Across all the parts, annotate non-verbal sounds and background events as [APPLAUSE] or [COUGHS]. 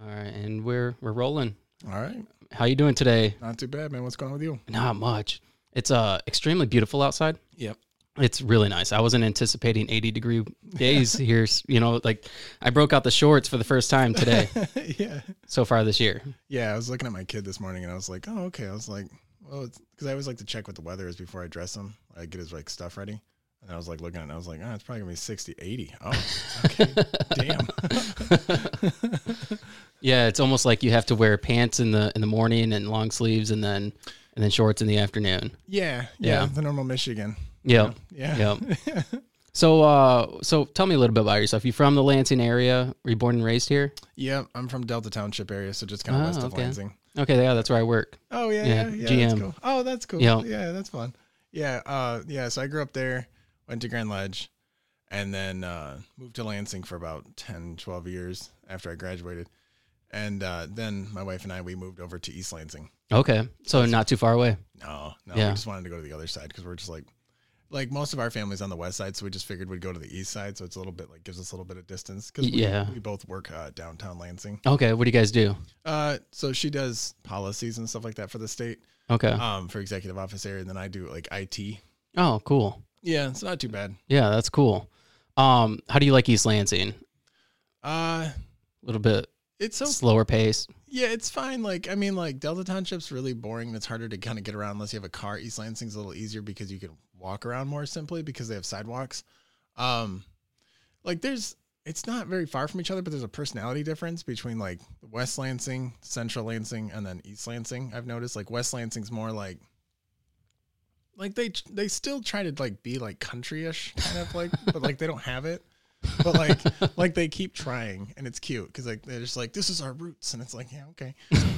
All right, and we're we're rolling. All right. How you doing today? Not too bad, man. What's going on with you? Not much. It's uh extremely beautiful outside. Yep. It's really nice. I wasn't anticipating 80 degree days [LAUGHS] here. You know, like I broke out the shorts for the first time today [LAUGHS] yeah. so far this year. Yeah. I was looking at my kid this morning and I was like, oh, okay. I was like, well, because I always like to check what the weather is before I dress him. I get his like stuff ready. And I was like looking at it and I was like, oh, it's probably gonna be 60, 80. Oh, [LAUGHS] okay. Damn. [LAUGHS] Yeah, it's almost like you have to wear pants in the in the morning and long sleeves and then and then shorts in the afternoon. Yeah, yeah. Yeah. The normal Michigan. Yeah. Yeah. Yeah. [LAUGHS] So uh so tell me a little bit about yourself. You from the Lansing area? Were you born and raised here? yeah. I'm from Delta Township area, so just kind of Oh, west of okay. Lansing. Okay, yeah, that's where I work. Oh yeah, Yeah, yeah, yeah. That's cool. Oh, that's cool. Yeah. Yeah, that's fun. Yeah, uh, yeah. So I grew up there, went to Grand Ledge, and then uh, moved to Lansing for about 10, 12 years after I graduated. And uh, then my wife and I we moved over to East Lansing. Okay. So not too far away. No, no, Yeah. we just wanted to go to the other side because we're just like, like most of our family's on the west side, so we just figured we'd go to the east side, so it's a little bit like gives us a little bit of distance because we, Yeah. we both work uh, downtown Lansing. Okay, what do you guys do? Uh, so she does policies and stuff like that for the state, Okay. um, for executive office area, and then I do like IT. Oh, cool. Yeah, it's not too bad. Yeah, that's cool. Um, how do you like East Lansing? Uh, A little bit it's so slower pace. yeah, it's fine. Like I mean, like Delta Township's really boring. and It's harder to kind of get around unless you have a car. East Lansing's a little easier because you can walk around more simply because they have sidewalks. Um, like there's it's not very far from each other, but there's a personality difference between like West Lansing, Central Lansing, and then East Lansing. I've noticed like West Lansing's more like like they they still try to like be like countryish kind of like, but like they don't have it. But like [LAUGHS] like they keep trying, and it's cute because like they're just like this is our roots, and it's like yeah okay,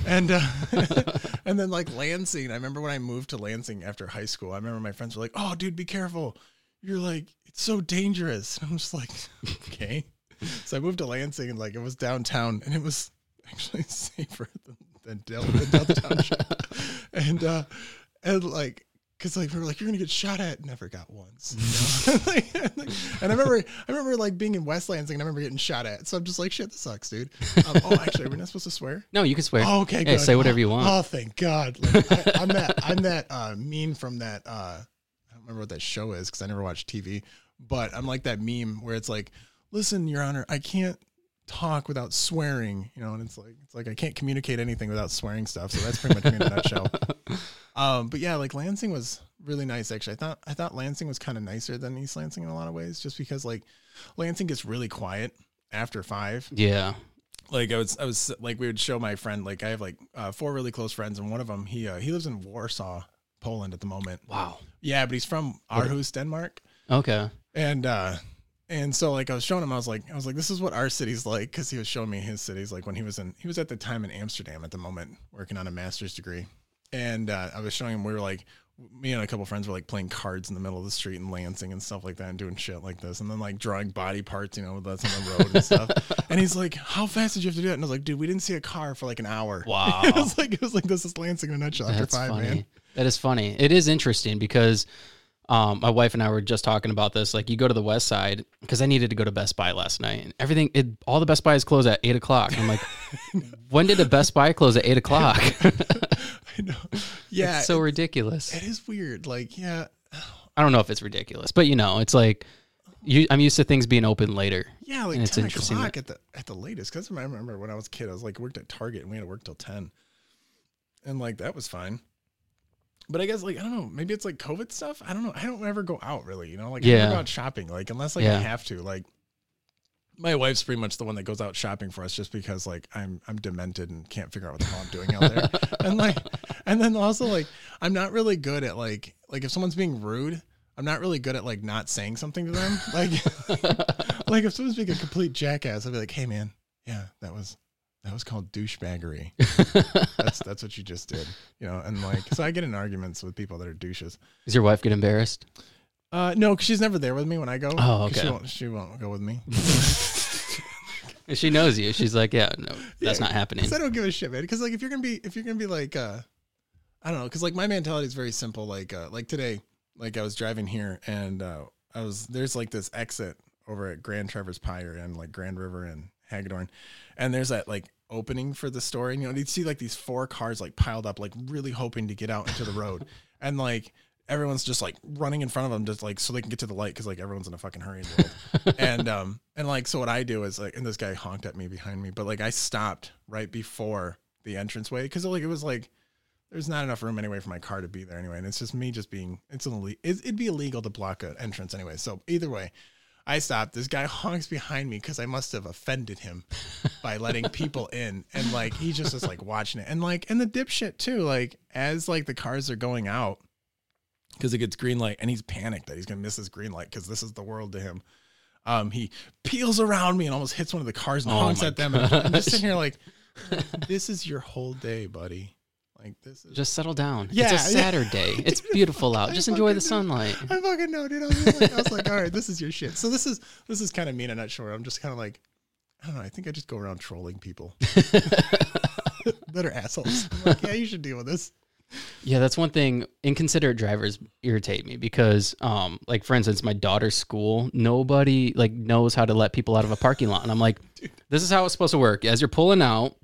and uh, [LAUGHS] and then like Lansing. I remember when I moved to Lansing after high school. I remember my friends were like, "Oh, dude, be careful! You're like it's so dangerous." And [LAUGHS] I'm just like, okay. So I moved to Lansing, and like it was downtown, and it was actually safer than than Delta, than Township, and uh, and like. Cause like we were like you're gonna get shot at, never got once. you know? Like, and I remember, I remember like being in West Lansing, and I remember getting shot at. So I'm just like, shit, this sucks, dude. Um, oh, [LAUGHS] actually, we're not supposed to swear. No, you can swear. Oh, okay, Hey, good. say whatever you want. Oh, thank God. Like, I, I'm that. I'm that uh, meme from that. Uh, I don't remember what that show is because I never watched TV. But I'm like that meme where it's like, "Listen, Your Honor, I can't talk without swearing." You know, and it's like, it's like I can't communicate anything without swearing stuff. So that's pretty much me in a nutshell. [LAUGHS] Um, but yeah, like Lansing was really nice. Actually, I thought I thought Lansing was kind of nicer than East Lansing in a lot of ways, just because like Lansing gets really quiet after five Yeah. like I was, I was like, we would show my friend, like I have like uh, four really close friends, and one of them, he uh, he lives in Warsaw, Poland at the moment. Wow. Yeah, but he's from Aarhus, Denmark, Okay. and uh, and so like I was showing him, I was like, I was like, this is what our city's like, because he was showing me his cities, like when he was in, he was at the time in Amsterdam at the moment, working on a master's degree, and uh, I was showing him, we were like. Me and a couple friends were like playing cards in the middle of the street in Lansing and stuff like that, and doing shit like this, and then like drawing body parts, you know, with us on the road and stuff. [LAUGHS] And he's like, "How fast did you have to do that?" And I was like, "Dude, we didn't see a car for like an hour." [LAUGHS] Wow. it was like it was like this is Lansing in a nutshell after That's five, funny. man. That is funny. It is interesting because um, my wife and I were just talking about this. Like, you go to the west side because I needed to go to Best Buy last night, and everything. It, all the Best Buys close at eight o'clock. I'm like, [LAUGHS] when did a Best Buy close at eight o'clock? [LAUGHS] I know. [LAUGHS] Yeah, it's so it- ridiculous. it is weird. Like, yeah, I don't know if it's ridiculous, but you know, it's like you. I'm used to things being open later. yeah, like And it's ten interesting o'clock at the at the latest. Because I remember when I was a kid, I was like worked at Target and we had to work till ten, and like that was fine. But I guess like I don't know, maybe it's like COVID stuff. I don't know. I don't ever go out really, you know. Like I Yeah. never go out shopping, like unless like I have to. Like my wife's pretty much the one that goes out shopping for us, just because like I'm I'm demented and can't figure out what the hell I'm doing out there. [LAUGHS] and like, and then also like I'm not really good at like like if someone's being rude. I'm not really good at like not saying something to them. Like, [LAUGHS] like if someone's being a complete jackass, I'd be like, "Hey, man, yeah, that was that was called douchebaggery. [LAUGHS] that's that's what you just did, you know." And like, so I get in arguments with people that are douches. Does your wife get embarrassed? Uh, no, because she's never there with me when I go. Oh, okay. She won't, she won't go with me. She knows you, she's like, yeah, no, that's Yeah, not happening. I don't give a shit, man. Because like if you're gonna be if you're gonna be like uh I don't know, because like my mentality is very simple. Like uh like today, like I was driving here and uh I was there's like this exit over at Grand Traverse Pie and like Grand River and Hagedorn. And there's that like opening for the store, and you know, you'd see like these four cars like piled up, like really hoping to get out into the road, [LAUGHS] and like everyone's just like running in front of them, just like so they can get to the light because like everyone's in a fucking hurry [LAUGHS] and um and like so what I do is like, and this guy honked at me behind me, but like I stopped right before the entranceway because like it was like there's not enough room anyway for my car to be there anyway, and it's just me just being it's an ille- it'd be illegal to block an entrance anyway. So either way, I stopped. This guy [LAUGHS] honks behind me because I must have offended him by letting people in, and like he just is like watching it, and like and the dipshit too. Like as like the cars are going out because it gets green light, and he's panicked that he's gonna miss his green light because this is the world to him. Um, he peels around me and almost hits one of the cars and Oh honks at them. And I'm just sitting here like, this is your whole day, buddy. Like this is Just settle down. Yeah, it's a yeah. Saturday. [LAUGHS] It's beautiful out. I Just enjoy the fucking know. sunlight. I fucking know, dude. I was, like, I was like, all right, this is your shit. So this is this is kind of me in a nutshell. I'm just kind of like, I don't know. I think I just go around trolling people [LAUGHS] [LAUGHS] that are assholes. I'm like, yeah, you should deal with this. Yeah, that's one thing. Inconsiderate drivers irritate me because, um, like for instance, my daughter's school, nobody like knows how to let people out of a parking lot, and I'm like, this is how it's supposed to work. As you're pulling out,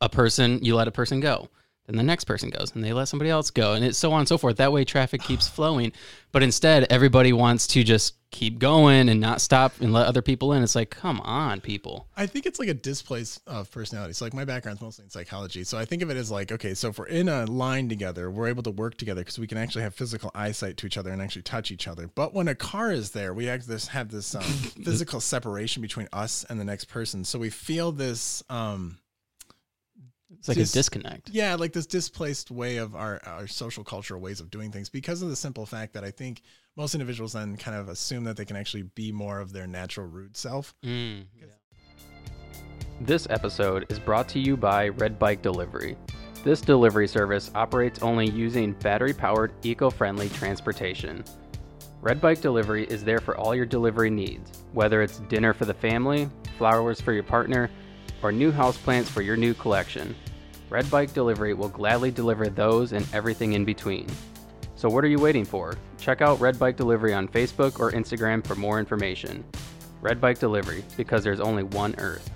a person, you let a person go, then the next person goes, and they let somebody else go, and it's so on and so forth. That way, traffic keeps [SIGHS] flowing. But instead, everybody wants to just keep going and not stop and let other people in. It's like, come on, people. I think it's like a displace of personality. So like my background's mostly in psychology. So I think of it as like, okay, so if we're in a line together, we're able to work together because we can actually have physical eyesight to each other and actually touch each other. But when a car is there, we have this have this um, [LAUGHS] physical separation between us and the next person. So we feel this um It's like Just- a disconnect. yeah, like this displaced way of our our social cultural ways of doing things because of the simple fact that I think most individuals then kind of assume that they can actually be more of their natural root self. Mm, This episode is brought to you by Red Bike Delivery. This delivery service operates only using battery powered, eco friendly transportation. Red Bike Delivery is there for all your delivery needs, whether it's dinner for the family, flowers for your partner, or new houseplants for your new collection. Red Bike Delivery will gladly deliver those and everything in between. So, what are you waiting for? Check out Red Bike Delivery on Facebook or Instagram for more information. Red Bike Delivery, because there's only one Earth.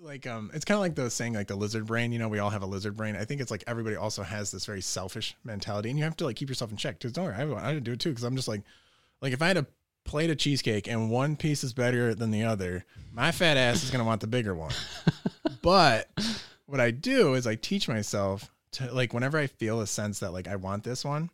Like um it's kind of like the saying like the lizard brain you know we all have a lizard brain i think it's like everybody also has this very selfish mentality and you have to like keep yourself in check because don't worry i, I do it too because i'm just like like if i had a plate of cheesecake and one piece is better than the other my fat ass is going to want the bigger one [LAUGHS] but what i do is i teach myself to like whenever i feel a sense that like i want this one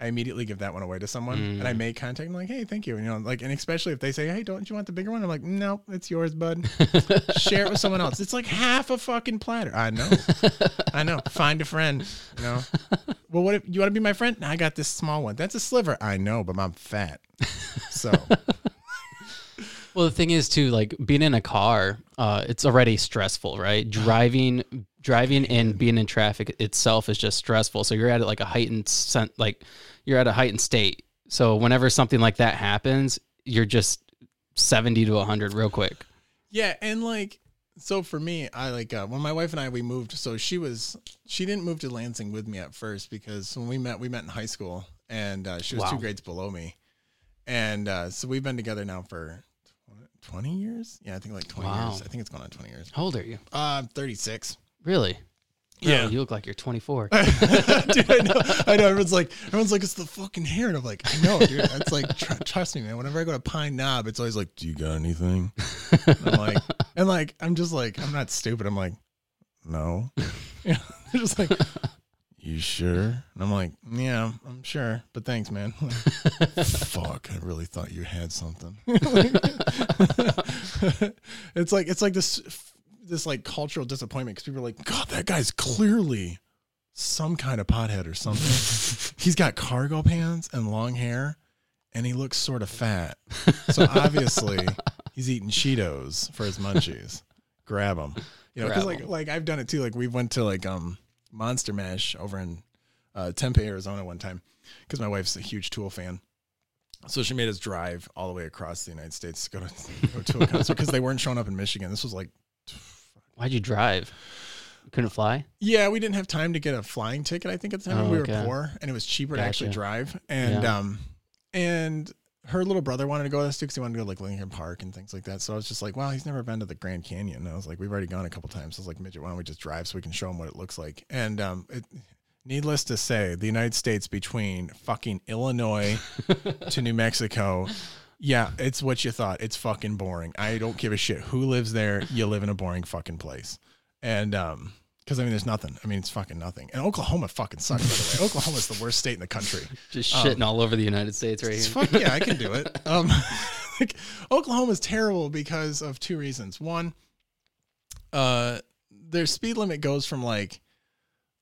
I immediately give that one away to someone and I Mm. make contact. I'm like, hey, thank you. And, you know, like, and especially if they say, hey, don't you want the bigger one? I'm like, no, it's yours, bud. [LAUGHS] Share it with someone else. It's like half a fucking platter. I know. [LAUGHS] I know. Find a friend. You know. Well, what if you want to be my friend? I got this small one. That's a sliver. I know, but I'm fat. So Well, the thing is too, like being in a car, uh, it's already stressful, right? [SIGHS] Driving, driving, and being in traffic itself is just stressful. So you're at like a heightened, sen- like you're at a heightened state. So whenever something like that happens, you're just seventy to hundred real quick. Yeah, and like so for me, I like uh, when my wife and I we moved. So she was she didn't move to Lansing with me at first because when we met, we met in high school, and uh, she was two grades below me, and uh, so we've been together now for twenty years. Yeah, I think like twenty Wow. years. I think it's going on twenty years. How old are you? Uh, I'm thirty six. Really? Yeah. Oh, you look like you're 24. [LAUGHS] dude, I know. [LAUGHS] I know. Everyone's like, everyone's like, it's the fucking hair, and I'm like, I know, dude. It's like, tr- trust me, man. Whenever I go to Pine Knob, it's always like, do you got anything? And I'm like, and like, I'm just like, I'm not stupid. I'm like, no. [LAUGHS] You know, they're just like, you sure? And I'm like, yeah, I'm sure, but thanks, man. [LAUGHS] Fuck, I really thought you had something. [LAUGHS] it's like it's like this this like cultural disappointment because people are like, God, that guy's clearly some kind of pothead or something. [LAUGHS] He's got cargo pants and long hair, and he looks sort of fat. So obviously, he's eating Cheetos for his munchies. Grab him, you know, because like like I've done it too. Like we went to like um Monster Mash over in uh, Tempe, Arizona one time because my wife's a huge Tool fan. So she made us drive all the way across the United States to go to, [LAUGHS] go to a concert because they weren't showing up in Michigan. This was like Why'd you drive? Couldn't fly? Yeah, we didn't have time to get a flying ticket. I think at the time Oh, we okay. were poor, and it was cheaper to actually drive. And Yeah. um, and her little brother wanted to go this too because he wanted to go like Linkin Park and things like that. So I was just like, wow, he's never been to the Grand Canyon. And I was like, we've already gone a couple times. I was like, midget, why don't we just drive so we can show him what it looks like? And um, it, needless to say, the United States between fucking Illinois to New Mexico. Yeah, it's what you thought. It's fucking boring. I don't give a shit who lives there. You live in a boring fucking place. And um, because I mean, there's nothing. I mean, it's fucking nothing. And Oklahoma fucking sucks. By the way, [LAUGHS] Oklahoma's the worst state in the country. Just shitting all over the United States right here. fuck yeah, I can do it. [LAUGHS] Um, [LAUGHS] like, Oklahoma's terrible because of two reasons. One, uh, their speed limit goes from like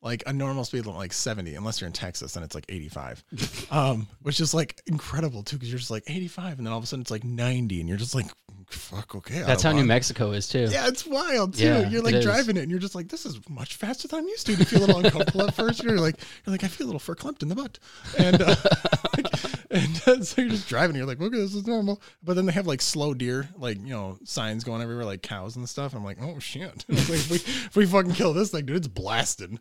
like a normal speed limit like 70 unless you're in texas then it's like 85 um which is like incredible too because you're just like 85 and then all of a sudden it's like 90 and you're just like fuck okay That's how New Mexico is too. Yeah, it's wild too. Yeah, you're it like is. driving it, and you're just like, "This is much faster than I'm used to." You feel a little uncomfortable at first. You're like, "You're like, I feel a little verklempt in the butt," and uh, [LAUGHS] and uh, so you're just driving. And you're like, "Okay, this is normal." But then they have like slow deer, like you know, signs going everywhere, like cows and stuff. I'm like, "Oh shit!" [LAUGHS] Like, if, we, if we fucking kill this thing, dude, it's blasting.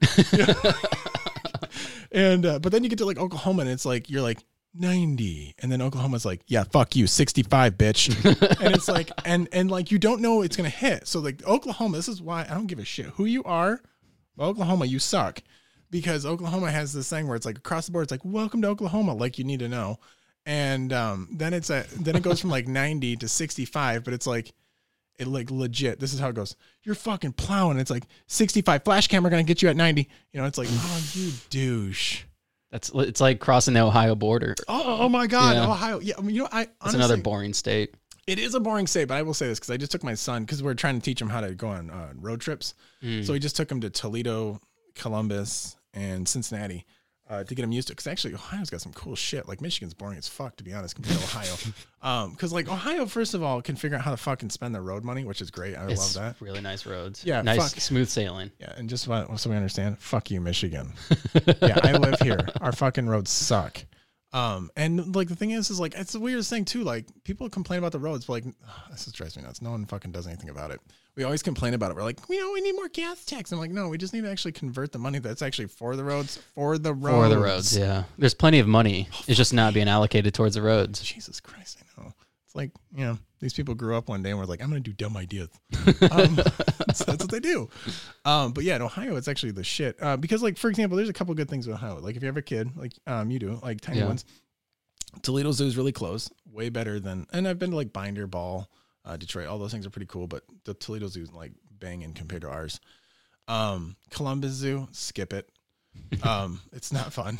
[LAUGHS] and uh, but then you get to like Oklahoma, and it's like you're like 90 and then oklahoma's like yeah fuck you 65 bitch. [LAUGHS] And it's like and and like you don't know it's gonna hit. So like oklahoma this is why i don't give a shit who you are. Oklahoma you suck. Because oklahoma has this thing where it's like across the board it's like welcome to oklahoma like you need to know. And um then it's a then it goes from like [LAUGHS] 90 to 65 but it's like it like legit. This is how it goes. You're fucking plowing. It's like 65 flash camera gonna get you at 90 you know it's like oh you douche That's it's like crossing the Ohio border. Oh, oh my God, Yeah. Ohio. Yeah, I mean, you know, I It's honestly, another boring state. It is a boring state, but I will say this because I just took my son because we're trying to teach him how to go on uh, road trips. So we just took him to Toledo, Columbus, and Cincinnati uh, to get them used to. Because actually, Ohio's got some cool shit. Like Michigan's boring as fuck, to be honest, compared to Ohio. [LAUGHS] Because like Ohio, first of all, can figure out how to fucking spend their road money, which is great. I It's love that. really nice roads. Yeah, nice fuck. smooth sailing. Yeah, and just what, so we understand, fuck you, Michigan. [LAUGHS] yeah, I live here. Our fucking roads suck. Um, and like the thing is, is like it's the weirdest thing too. Like people complain about the roads, but like [SIGHS] this just drives me nuts. No one fucking does anything about it. We always complain about it. We're like, you know, we need more gas tax. I'm like, no, we just need to actually convert the money that's actually for the roads for the roads. For the roads, yeah. There's plenty of money. It's just not being allocated towards the roads. Jesus Christ, I know. It's like, you know, these people grew up one day and were like, I'm going to do dumb ideas. [LAUGHS] um, [LAUGHS] so that's what they do. Um, but yeah, in Ohio, it's actually the shit. Uh, because, like, for example, there's a couple good things with Ohio. Like, if you have a kid, like um, you do, like tiny Yeah. ones, Toledo Zoo is really close, way better than, and I've been to like Binder Ball, uh, Detroit. All those things are pretty cool, but the Toledo Zoo is like banging compared to ours. Um, Columbus Zoo, skip it. Um, it's not fun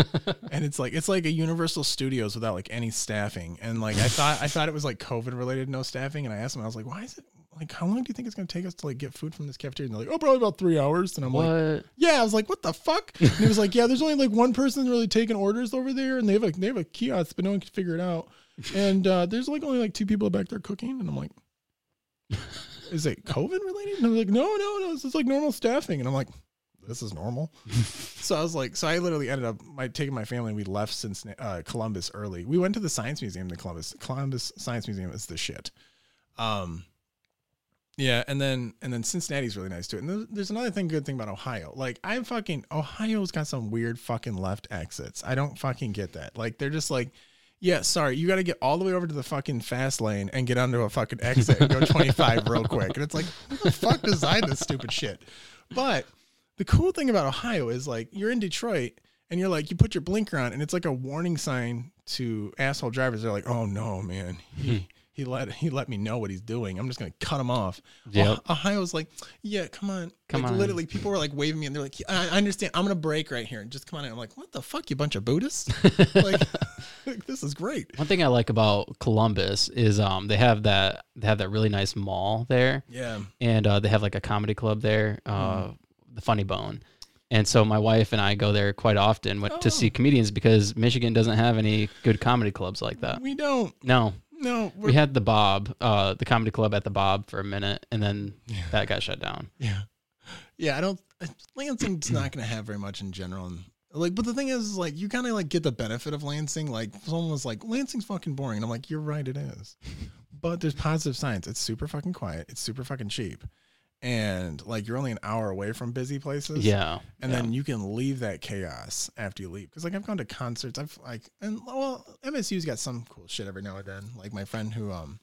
[LAUGHS] and it's like it's like a Universal Studios without like any staffing. And like I thought I thought it was like COVID related, no staffing. And I asked them, I was like, why is it like how long do you think it's gonna take us to like get food from this cafeteria? And they're like, oh, probably about three hours. And I'm like, yeah. I was like, what the fuck? [LAUGHS] And he was like, yeah, there's only like one person really taking orders over there, and they have a they have a kiosk, but no one can figure it out. And uh, there's like only like two people back there cooking, and I'm like. [LAUGHS] Is it COVID related? And I'm like, no, no, no. This is like normal staffing. And I'm like, this is normal. [LAUGHS] So I was like, so I literally ended up my, taking my family. and We left since uh, Columbus early. We went to the Science Museum in Columbus. Columbus Science Museum is the shit. Um, yeah, and then and then Cincinnati's really nice too. And there's, there's another thing, good thing about Ohio. Like I'm fucking Ohio's got some weird fucking left exits. I don't fucking get that. Like they're just like. Yeah, sorry, you got to get all the way over to the fucking fast lane and get onto a fucking exit and go 25 real quick. And it's like, who the fuck designed this stupid shit? But the cool thing about Ohio is like you're in Detroit and you're like you put your blinker on and it's like a warning sign to asshole drivers. They're like, "Oh no, man, he he let he let me know what he's doing. I'm just gonna cut him off." Yep. Oh- Ohio's like, "Yeah, come on, Come like, on. Literally, people were like waving me and they're like, "I, I understand. I'm gonna break right here and just come on." in." I'm like, "What the fuck, you bunch of Buddhists? [LAUGHS] like, like, [LAUGHS] this is great." One thing I like about Columbus is um they have that they have that really nice mall there, Yeah, and uh, they have like a comedy club there, uh, Mm-hmm. The Funny Bone. And so my wife and I go there quite often to Oh. see comedians because Michigan doesn't have any good comedy clubs like that. we don't. No, No, we're, had the Bob, uh, the comedy club at the Bob for a minute, and then that got shut down. Yeah. Yeah, I don't Lansing's not gonna have very much in general and like but the thing is, like you kinda like get the benefit of Lansing. Like someone was like, Lansing's fucking boring. And I'm like, You're right, it is. But there's positive signs. It's super fucking quiet. It's super fucking cheap. And like you're only an hour away from busy places. Yeah. and yeah. then you can leave that chaos after you leave. Because like I've gone to concerts, I've like and well MSU's got some cool shit every now and then. Like my friend who um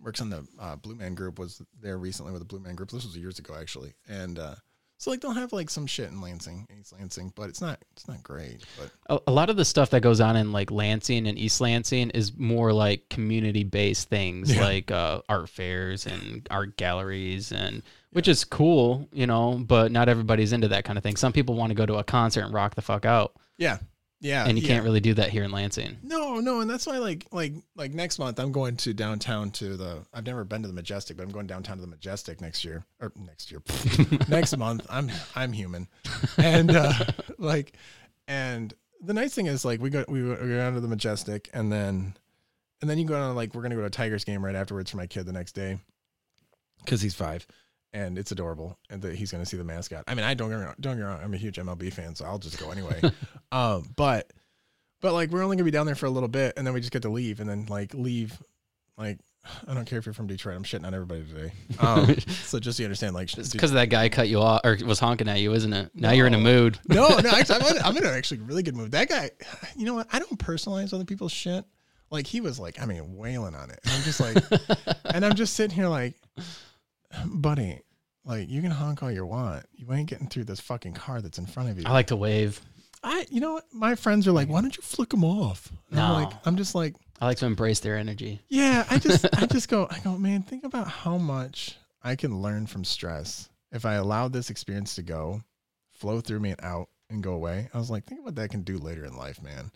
works on the uh, Blue Man Group was there recently with the Blue Man Group. This was years ago actually, and uh, so like they'll have like some shit in Lansing, East Lansing, but it's not it's not great. But a, a lot of the stuff that goes on in like Lansing and East Lansing is more like community based things Yeah. like uh, art fairs and art galleries and which is cool, you know, but not everybody's into that kind of thing. Some people want to go to a concert and rock the fuck out, yeah, yeah, and you yeah. can't really do that here in Lansing. No, no, and that's why like like like next month I'm going to downtown to the I've never been to the Majestic, but I'm going downtown to the Majestic next year or next year. [LAUGHS] next month. I'm I'm human. And uh [LAUGHS] like and the nice thing is like we go we go down to the Majestic and then and then you go on like we're going to go to a Tigers game right afterwards for my kid the next day cuz he's 5 and it's adorable and that he's going to see the mascot. I mean, I don't get wrong, don't get wrong, I'm a huge MLB fan, so I'll just go anyway. [LAUGHS] um but but like we're only gonna be down there for a little bit, and then we just get to leave, and then like leave, like I don't care if you're from Detroit. I'm shitting on everybody today. Um, [LAUGHS] so just so you understand, like, It's dude- because that guy cut you off or was honking at you, isn't it? Now you're in a mood. [LAUGHS] no, no, actually, I'm in, I'm in an actually really good mood. That guy, you know what? I don't personalize other people's shit. Like he was like, I mean, wailing on it. And I'm just like, and I'm just sitting here like, buddy, like you can honk all you want. You ain't getting through this fucking car that's in front of you. I like to wave. I, you know what? My friends are like, why don't you flick them off? And I'm No. like, I'm just like, I like to embrace their energy. Yeah, I just [LAUGHS] I just go I go, man, think about how much I can learn from stress if I allow this experience to go, flow through me and out and go away. I was like, think about that can do later in life, man.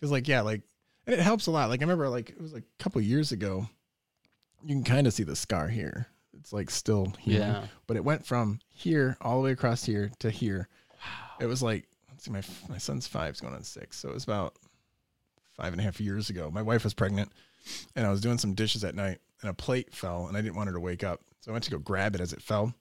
Cuz like yeah, like and it helps a lot. Like I remember like it was like a couple years ago, you can kind of see the scar here. It's like still here. Yeah. But it went from here all the way across here to here. Wow. It was like let's see, my my son's five, is going on six, so it was about five and a half years ago. My wife was pregnant, and I was doing some dishes at night, and a plate fell, and I didn't want her to wake up, so I went to go grab it as it fell,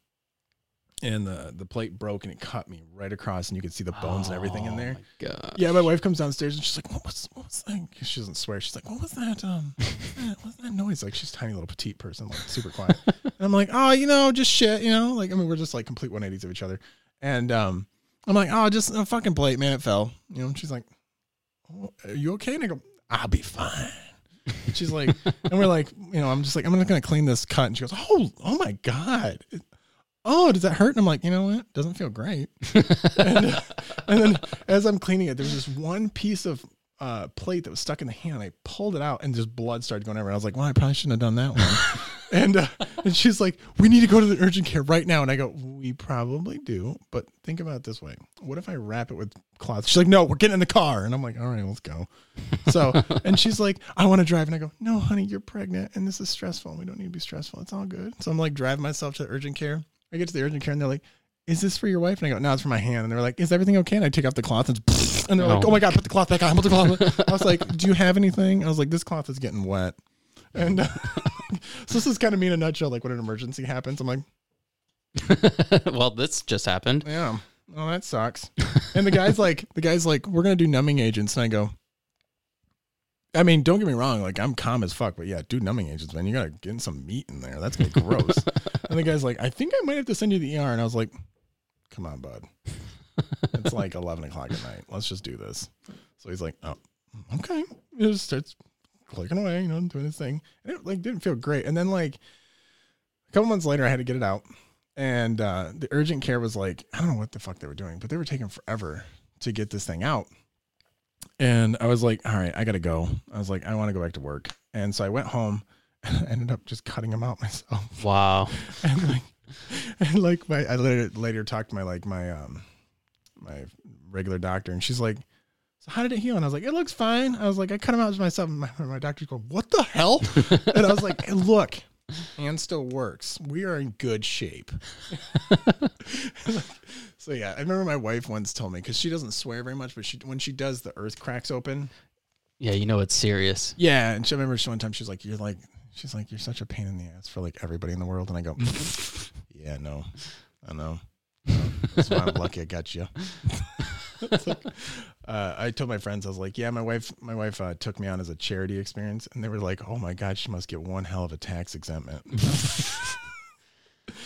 and the the plate broke, and it cut me right across, and you could see the bones and everything in there. Oh my God. Yeah, my wife comes downstairs and she's like, "What was what was that?" She doesn't swear. She's like, "What was that? Um, what was that, what was that noise?" Like she's a tiny little petite person, like super quiet. [LAUGHS] and I'm like, "Oh, you know, just shit, you know." Like I mean, we're just like complete 180s of each other. And um, I'm like, "Oh, just a fucking plate, man. It fell." You know. And she's like, oh, "Are you okay?" And I go, "I'll be fine." She's like, and we're like, you know, I'm just like, I'm not gonna clean this cut. And she goes, "Oh, oh my god." Oh, does that hurt? And I'm like, you know what? Doesn't feel great. [LAUGHS] and, and then as I'm cleaning it, there's this one piece of uh, plate that was stuck in the hand. I pulled it out and just blood started going everywhere. I was like, well, I probably shouldn't have done that one. And uh, and she's like, we need to go to the urgent care right now. And I go, we probably do, but think about it this way: what if I wrap it with cloth? She's like, no, we're getting in the car. And I'm like, all right, let's go. So, [LAUGHS] and she's like, I want to drive. And I go, no, honey, you're pregnant, and this is stressful. and We don't need to be stressful. It's all good. So I'm like driving myself to the urgent care. I get to the urgent care, and they're like. Is this for your wife? And I go, no, it's for my hand. And they're like, is everything okay? And I take off the cloth and, [LAUGHS] and they're like, Oh. oh my God, put the cloth back on. Put the cloth. I was like, do you have anything? I was like, this cloth is getting wet. And uh, [LAUGHS] so this is kind of me in a nutshell, like when an emergency happens. I'm like, [LAUGHS] well, this just happened. yeah, oh, that sucks. And the guy's like, the guy's like, we're going to do numbing agents. And I go, I mean, don't get me wrong. Like, I'm calm as fuck, but yeah, do numbing agents, man. You got to get some meat in there. That's to be gross. [LAUGHS] and the guy's like, I think I might have to send you to the ER. And I was like, come on, bud. It's like 11 o'clock at night. Let's just do this. So he's like, oh, okay. Just starts clicking away, you know, doing his thing. And it like didn't feel great. And then like a couple months later, I had to get it out. And uh, the urgent care was like, I don't know what the fuck they were doing, but they were taking forever to get this thing out. And I was like, all right, I got to go. I was like, I want to go back to work. And so I went home [LAUGHS] and I ended up just cutting them out [LAUGHS] myself. Wow. [LAUGHS] And like, and like my, I later, later talked to my, like my, um, my regular doctor and she's like, so how did it heal? And I was like, it looks fine. I was like, I cut them out myself. And my, my doctor's going, what the hell? [LAUGHS] and I was like, hey, look, hand still works. We are in good shape. [LAUGHS] so yeah, I remember my wife once told me because she doesn't swear very much, but she when she does, the earth cracks open. Yeah, you know it's serious. Yeah, and she I remember she one time she was like, "You're like," she's like, "You're such a pain in the ass for like everybody in the world," and I go, [LAUGHS] "Yeah, no, I know. That's why I'm lucky I got you." It's like, uh, I told my friends, I was like, "Yeah, my wife, my wife uh, took me on as a charity experience," and they were like, "Oh my god, she must get one hell of a tax exemptment."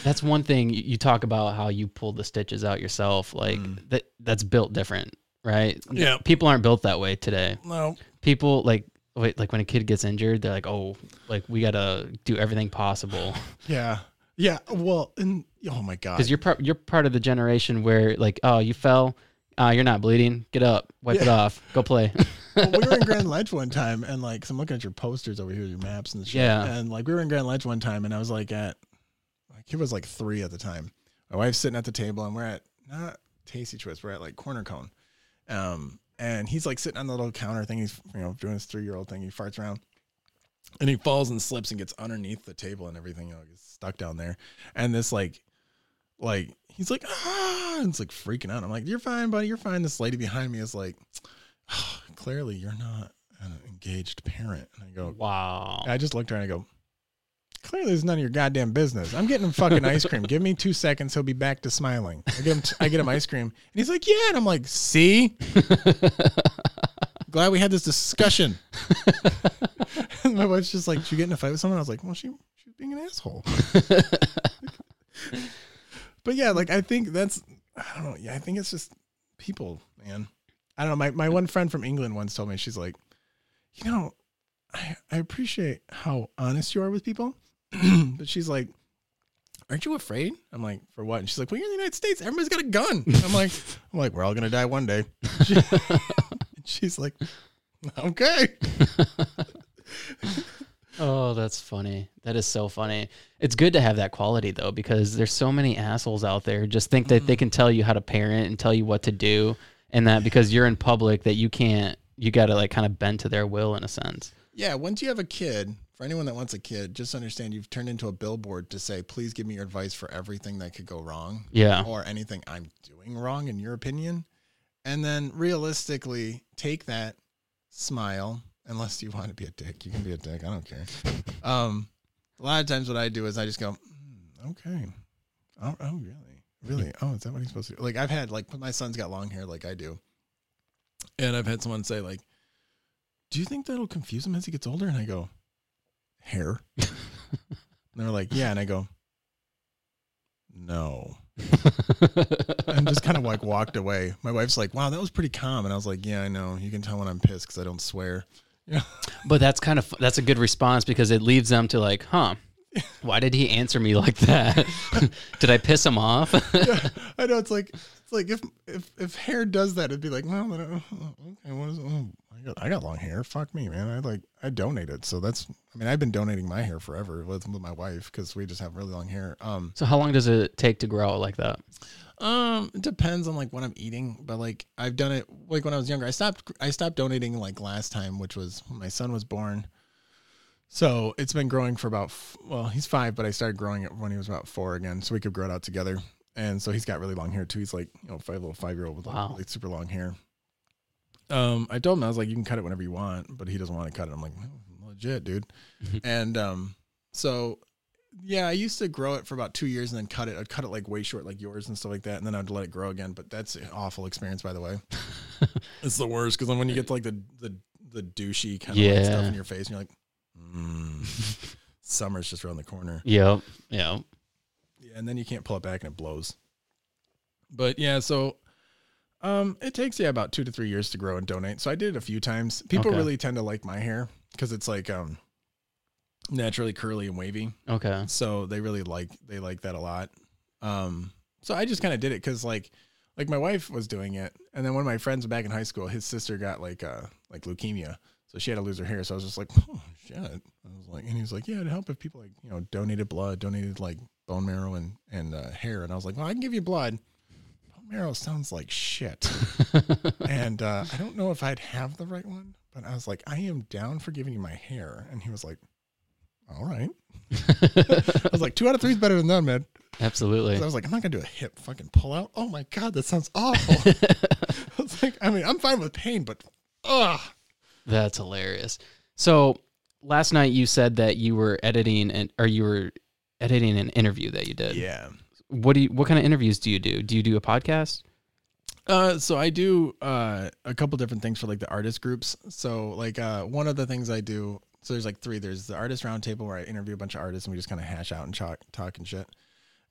That's one thing you, talk about how you pulled the stitches out yourself. Like Mm. that that's built different, right? Yeah. People aren't built that way today. no. People like wait, like when a kid gets injured, they're like, "Oh, like we got to do everything possible." [LAUGHS] Yeah. Yeah. Well, and oh my god. Cuz you're part you're part of the generation where like, "Oh, you fell, uh, you're not bleeding. Get up, wipe it off, go play." [LAUGHS] well, we were in Grand [LAUGHS] Ledge one time, and like, 'cause I'm looking at your posters over here, your maps and shit. Yeah. And like, we were in Grand Ledge one time, and I was like at, like, he was like three at the time. My wife's sitting at the table, and we're at not Tasty Twist, we're at like Corner Cone. Um, and he's like sitting on the little counter thing. He's you know doing his three year old thing. He farts around, and he falls and slips and gets underneath the table and everything. You know, gets stuck down there. And this like, like he's like ah, and it's like freaking out. I'm like, you're fine, buddy. You're fine. This lady behind me is like, [SIGHS] clearly you're not an engaged parent. And I go, wow. I just looked at her and I go, clearly it's none of your goddamn business. I'm getting him fucking ice cream. Give me two seconds. He'll be back to smiling. I get him, I get him ice cream. And he's like, yeah. And I'm like, see, [LAUGHS] glad we had this discussion. [LAUGHS] and my wife's just like, did you get in a fight with someone? I was like, well, she, she was being an asshole. [LAUGHS] but yeah, like, I think that's, I don't know. Yeah. I think it's just people, man. I don't know. My, my one friend from England once told me, she's like, you know, I, I appreciate how honest you are with people. [CLEARS THROAT] but she's like, Aren't you afraid? I'm like, for what? And she's like, Well, you're in the United States. Everybody's got a gun. And I'm like, [LAUGHS] I'm like, we're all gonna die one day. [LAUGHS] She- she's like, Okay. [LAUGHS] Oh, that's funny. That is so funny. It's good to have that quality though, because there's so many assholes out there just think that they mm-hmm. can tell you how to parent and tell you what to do, and that because you're in public that you can't. You got to like kind of bend to their will in a sense. Yeah, once you have a kid, for anyone that wants a kid, just understand you've turned into a billboard to say, please give me your advice for everything that could go wrong. Yeah. or anything I'm doing wrong in your opinion. And then realistically take that smile, unless you want to be a dick. You can be a dick. I don't care. [LAUGHS] Um, a lot of times what I do is I just go, "Hmm, okay. Oh, oh, really? Really? Oh, is that what he's supposed to do? Like I've had like my son's got long hair like I do. And I've had someone say like, do you think that'll confuse him as he gets older? And I go, hair? [LAUGHS] and they're like, yeah. And I go, no and just kind of like walked away. My wife's like, "Wow, that was pretty calm," and I was like, "Yeah, I know. You can tell when I'm pissed because I don't swear." But that's kind of that's a good response because it leaves them to like, huh? Why did he answer me like that? [LAUGHS] did I piss him off? [LAUGHS] yeah, [LAUGHS] I know. It's like it's like if if if hair does that, it'd be like, well, then, uh, okay, what is? Oh, I got I got long hair. Fuck me, man. I like I donate it. so that's. I mean, I've been donating my hair forever with, with my wife because we just have really long hair. Um, so how long does it take to grow like that? Um, it depends on like what I'm eating, but like I've done it like when I was younger. I stopped I stopped donating like last time, which was when my son was born. So it's been growing for about f- well, he's five, but I started growing it when he was about four again, so we could grow it out together. And so he's got really long hair too. He's like you know five little five year old with Wow. like, super long hair. Um, I told him I was like, you can cut it whenever you want, but he doesn't want to cut it. I'm like, "Oh, legit, dude. [LAUGHS] and um, so yeah, I used to grow it for about two years and then cut it. I'd cut it like way short, like yours and stuff like that, and then I'd let it grow again. But that's an awful experience, by the way. [LAUGHS] it's the worst because then when you get like the the the douchey kind of like stuff in your face, and you're like, mm, [LAUGHS] summer's just around the corner. Yep. Yep. Yeah, and then you can't pull it back and it blows. But yeah, so um it takes yeah about 2 to 3 years to grow and donate. So I did it a few times. People Okay. really tend to like my hair cuz it's like um naturally curly and wavy. Okay. So they really like they like that a lot. Um so I just kind of did it cuz like like my wife was doing it and then one of my friends back in high school, his sister got like uh like leukemia. So she had to lose her hair. So I was just like, oh shit. I was like, and he was like, yeah, it'd help if people like, you know, donated blood, donated like bone marrow and, and uh, hair. And I was like, well, I can give you blood. Bone marrow sounds like shit. [LAUGHS] and uh, I don't know if I'd have the right one, but I was like, I am down for giving you my hair. And he was like, all right. [LAUGHS] I was like, two out of three is better than none, man. Absolutely. I was like, I'm not gonna do a hip fucking pull out. Oh my god, that sounds awful. [LAUGHS] I was like, I mean, I'm fine with pain, but ugh. That's hilarious. So last night you said that you were editing and or you were editing an interview that you did. Yeah. What do you what kind of interviews do you do? Do you do a podcast? Uh, so I do uh a couple different things for like the artist groups. So like uh one of the things I do, so there's like three. There's the artist roundtable where I interview a bunch of artists and we just kind of hash out and talk talk and shit.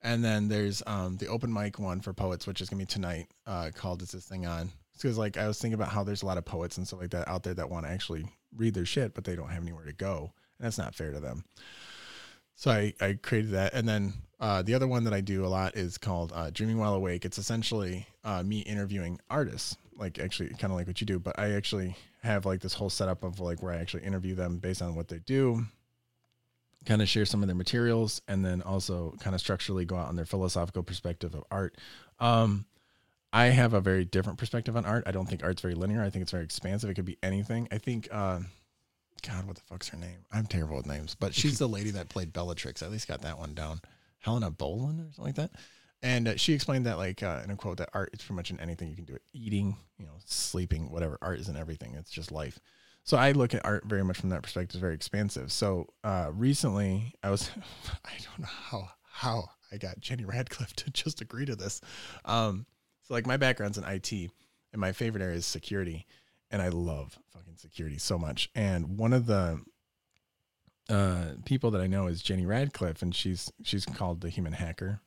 And then there's um, the open mic one for poets, which is gonna be tonight, uh, called "Is This Thing On?" Because like I was thinking about how there's a lot of poets and stuff like that out there that want to actually read their shit, but they don't have anywhere to go, and that's not fair to them. So I, I created that, and then uh, the other one that I do a lot is called uh, "Dreaming While Awake." It's essentially uh, me interviewing artists, like actually kind of like what you do, but I actually have like this whole setup of like where I actually interview them based on what they do, kind of share some of their materials, and then also kind of structurally go out on their philosophical perspective of art. Um, I have a very different perspective on art. I don't think art's very linear. I think it's very expansive. It could be anything. I think. Uh, God, what the fuck's her name? I'm terrible with names, but she's the lady that played Bellatrix. I at least got that one down. Helena Boland or something like that. And uh, she explained that, like uh, in a quote, that art is pretty much in anything you can do it. Eating, you know, sleeping, whatever. Art isn't everything. It's just life. So I look at art very much from that perspective. Very expansive. So uh, recently, I was, [LAUGHS] I don't know how how I got Jenny Radcliffe to just agree to this. Um, so like my background's in IT, and my favorite area is security and I love fucking security so much. And one of the uh, people that I know is Jenny Radcliffe, and she's she's called the Human Hacker,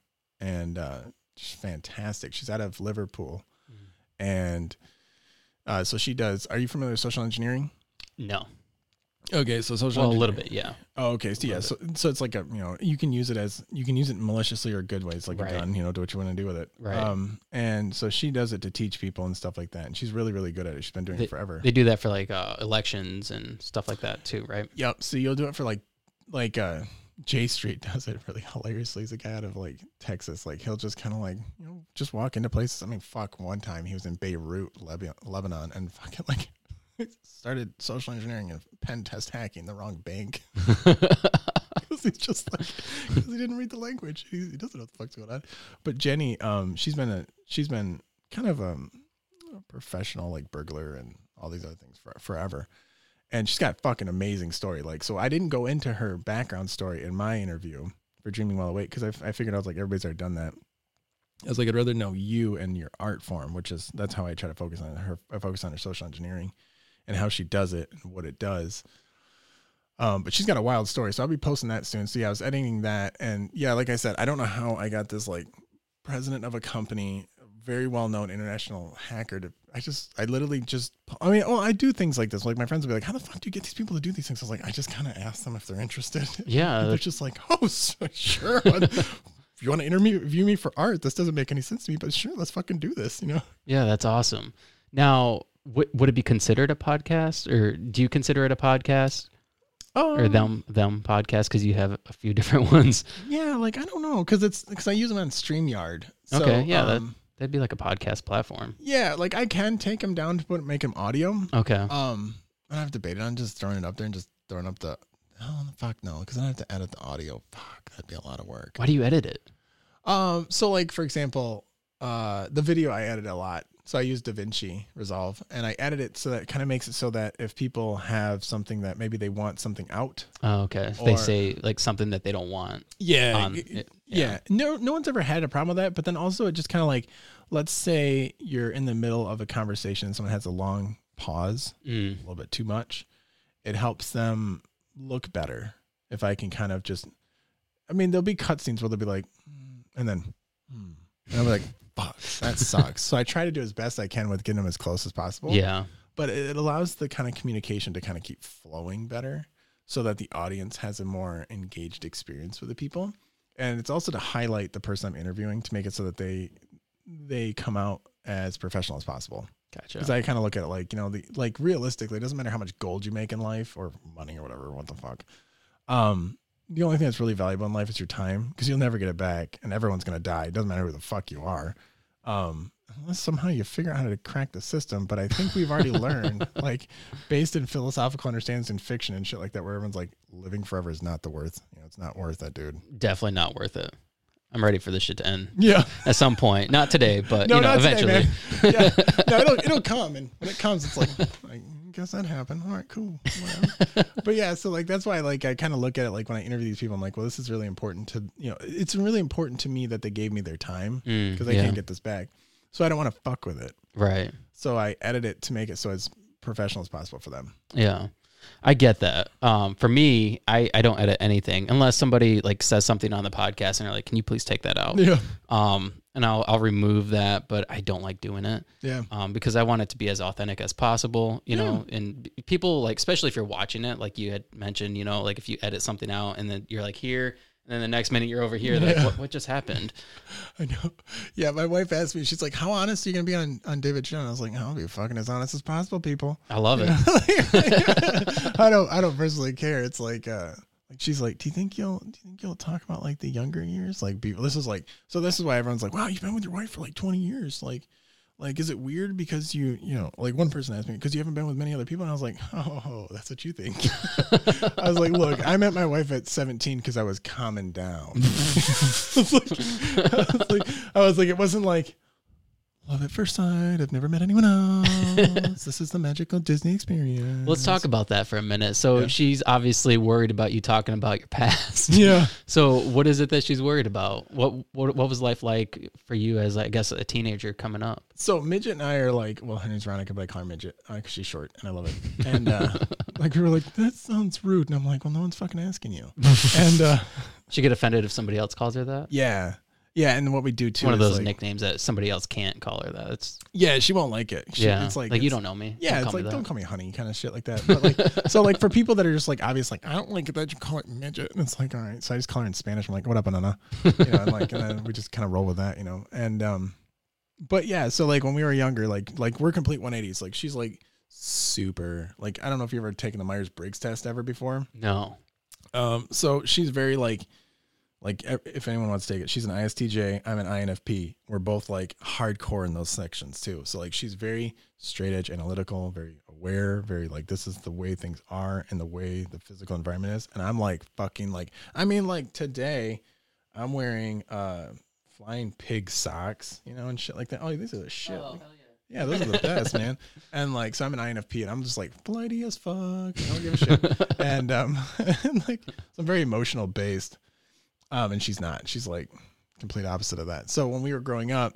and uh, she's fantastic. She's out of Liverpool, mm. and uh, so she does. Are you familiar with social engineering? No. Okay, so social. Well, a little bit, yeah. Oh, okay. So yeah, so so it's like a you know you can use it as you can use it maliciously or good ways, like right. a gun. You know, do what you want to do with it. Right. Um, and so she does it to teach people and stuff like that, and she's really really good at it. She's been doing they, it forever. They do that for like uh, elections and stuff like that too, right? Yep. So you'll do it for like like uh J Street [LAUGHS] does it really hilariously. He's a guy out of like Texas. Like he'll just kind of like you know just walk into places. I mean, fuck. One time he was in Beirut, Lebanon, and [LAUGHS] fucking like [LAUGHS] started social engineering and pen test hacking the wrong bank. Because he's just like, because he didn't read the language. He, he, doesn't know what the fuck's going on. But Jenny, um, she's been a, she's been kind of um, a professional like burglar and all these other things for forever. And she's got fucking amazing story. Like, so I didn't go into her background story in my interview for Dreaming While Awake because I, I figured I was like, everybody's already done that. I was like, I'd rather know you and your art form, which is that's how I try to focus on her. I focus on her social engineering and how she does it and what it does. Um, but she's got a wild story, so I'll be posting that soon. So yeah, I was editing that, and yeah, like I said, I don't know how I got this like president of a company, very well known international hacker. To I just, I literally just, I mean, oh, I do things like this. Like my friends will be like, "How the fuck do you get these people to do these things?" I was like, I just kind of ask them if they're interested. [LAUGHS] Yeah, they're just like, "Oh, sure." if [LAUGHS] you want to interview me for art, this doesn't make any sense to me, but sure, let's fucking do this. You know? Yeah, that's awesome. Now, w- would it be considered a podcast, or do you consider it a podcast? Um, or them them podcast because you have a few [LAUGHS] different ones. Yeah, like I don't know because it's because I use them on Streamyard. So, okay, yeah, um, that'd be like a podcast platform. Yeah, like I can take them down to put make them audio. Okay. Um, I have debated on just throwing it up there and just throwing up the. Oh fuck no, because I have to edit the audio. Fuck, that'd be a lot of work. Why do you edit it? Um, so like for example, uh, the video I edit a lot so I use DaVinci Resolve and I edit it so that it kind of makes it so that if people have something that maybe they want something out. Oh, okay. If or, they say like something that they don't want. Yeah, it, yeah. Yeah. No no one's ever had a problem with that, but then also it just kind of like let's say you're in the middle of a conversation and someone has a long pause, mm. a little bit too much. It helps them look better if I can kind of just I mean, there'll be cutscenes where they'll be like, mm, and then, hmm. and I'm like, that sucks. so I try to do as best I can with getting them as close as possible. Yeah. But it allows the kind of communication to kind of keep flowing better so that the audience has a more engaged experience with the people. And it's also to highlight the person I'm interviewing to make it so that they they come out as professional as possible. Gotcha. Because I kind of look at it like, you know, the like realistically, it doesn't matter how much gold you make in life or money or whatever, what the fuck. Um, the only thing that's really valuable in life is your time because you'll never get it back and everyone's going to die. It doesn't matter who the fuck you are. Um, unless somehow you figure out how to crack the system. But I think we've already learned, [LAUGHS] like, based in philosophical understandings in fiction and shit like that, where everyone's like, living forever is not the worth. You know, it's not worth that, dude. Definitely not worth it. I'm ready for this shit to end. Yeah. [LAUGHS] At some point, not today, but no, you know, eventually. Today, yeah. No, it'll [LAUGHS] it'll come, and when it comes, it's like, like guess that happened. All right, cool. [LAUGHS] but yeah, so like that's why like I kind of look at it like when I interview these people, I'm like, well, this is really important to you know, it's really important to me that they gave me their time because mm, I yeah. can't get this back. So I don't want to fuck with it. Right. So I edit it to make it so as professional as possible for them. Yeah. I get that. Um, for me, I, I don't edit anything unless somebody like says something on the podcast and they're like, "Can you please take that out?" Yeah. Um, and I'll I'll remove that, but I don't like doing it. Yeah. Um, because I want it to be as authentic as possible, you know. And people like, especially if you're watching it, like you had mentioned, you know, like if you edit something out and then you're like here, and then the next minute you're over here, like what, what just happened? [LAUGHS] I know. Yeah, my wife asked me, she's like, How honest are you gonna be on, on David Jones? I was like, I'll be fucking as honest as possible, people. I love it. [LAUGHS] [LAUGHS] I don't I don't personally care. It's like uh like she's like, Do you think you'll do you think you'll talk about like the younger years? Like people this is like so this is why everyone's like, Wow, you've been with your wife for like twenty years. Like like is it weird because you you know like one person asked me because you haven't been with many other people and i was like oh that's what you think. [LAUGHS] I was like look i met my wife at 17 because i was calming down. [LAUGHS] I, was like, I was like i was like it wasn't like love at first sight i've never met anyone else this is the magical disney experience Let's talk about that for a minute. So Yeah. she's obviously worried about you talking about your past. [LAUGHS] yeah So what is it that she's worried about? What what what was life like for you as I guess a teenager coming up? so midget and i are like well her name's veronica but i call her midget because she's short and i love it and uh [LAUGHS] like we were like that sounds rude and i'm like well no one's fucking asking you [LAUGHS] and uh She get offended if somebody else calls her that. Yeah. Yeah, and what we do too One of those like, nicknames that somebody else can't call her that. It's Yeah, she won't like it. She, yeah, it's like, like you don't know me. Yeah, Don't it's like don't call me honey, kind of shit like that. But like, [LAUGHS] so like for people that are just like obvious, like I don't like it that you call it midget, and it's like all right. So I just call her in Spanish. I'm like, what up, banana? You know, and like, and then we just kind of roll with that, you know. And um, but yeah, so like when we were younger, like like we're complete 180s. Like she's like super like I don't know if you've ever taken the Myers Briggs test ever before. No. Um, so she's very like, like if anyone wants to take it, she's an ISTJ. I'm an INFP. We're both like hardcore in those sections too. So like she's very straight edge, analytical, very aware, very like this is the way things are and the way the physical environment is. And I'm like fucking like I mean like today, I'm wearing uh flying pig socks, you know, and shit like that. Oh, these are the shit. Yeah, those are the best, man. [LAUGHS] And like, so I'm an INFP, and I'm just like flighty as fuck. I don't give a shit. [LAUGHS] and um, [LAUGHS] and like, so I'm very emotional based. Um, and she's not. She's like complete opposite of that. So when we were growing up,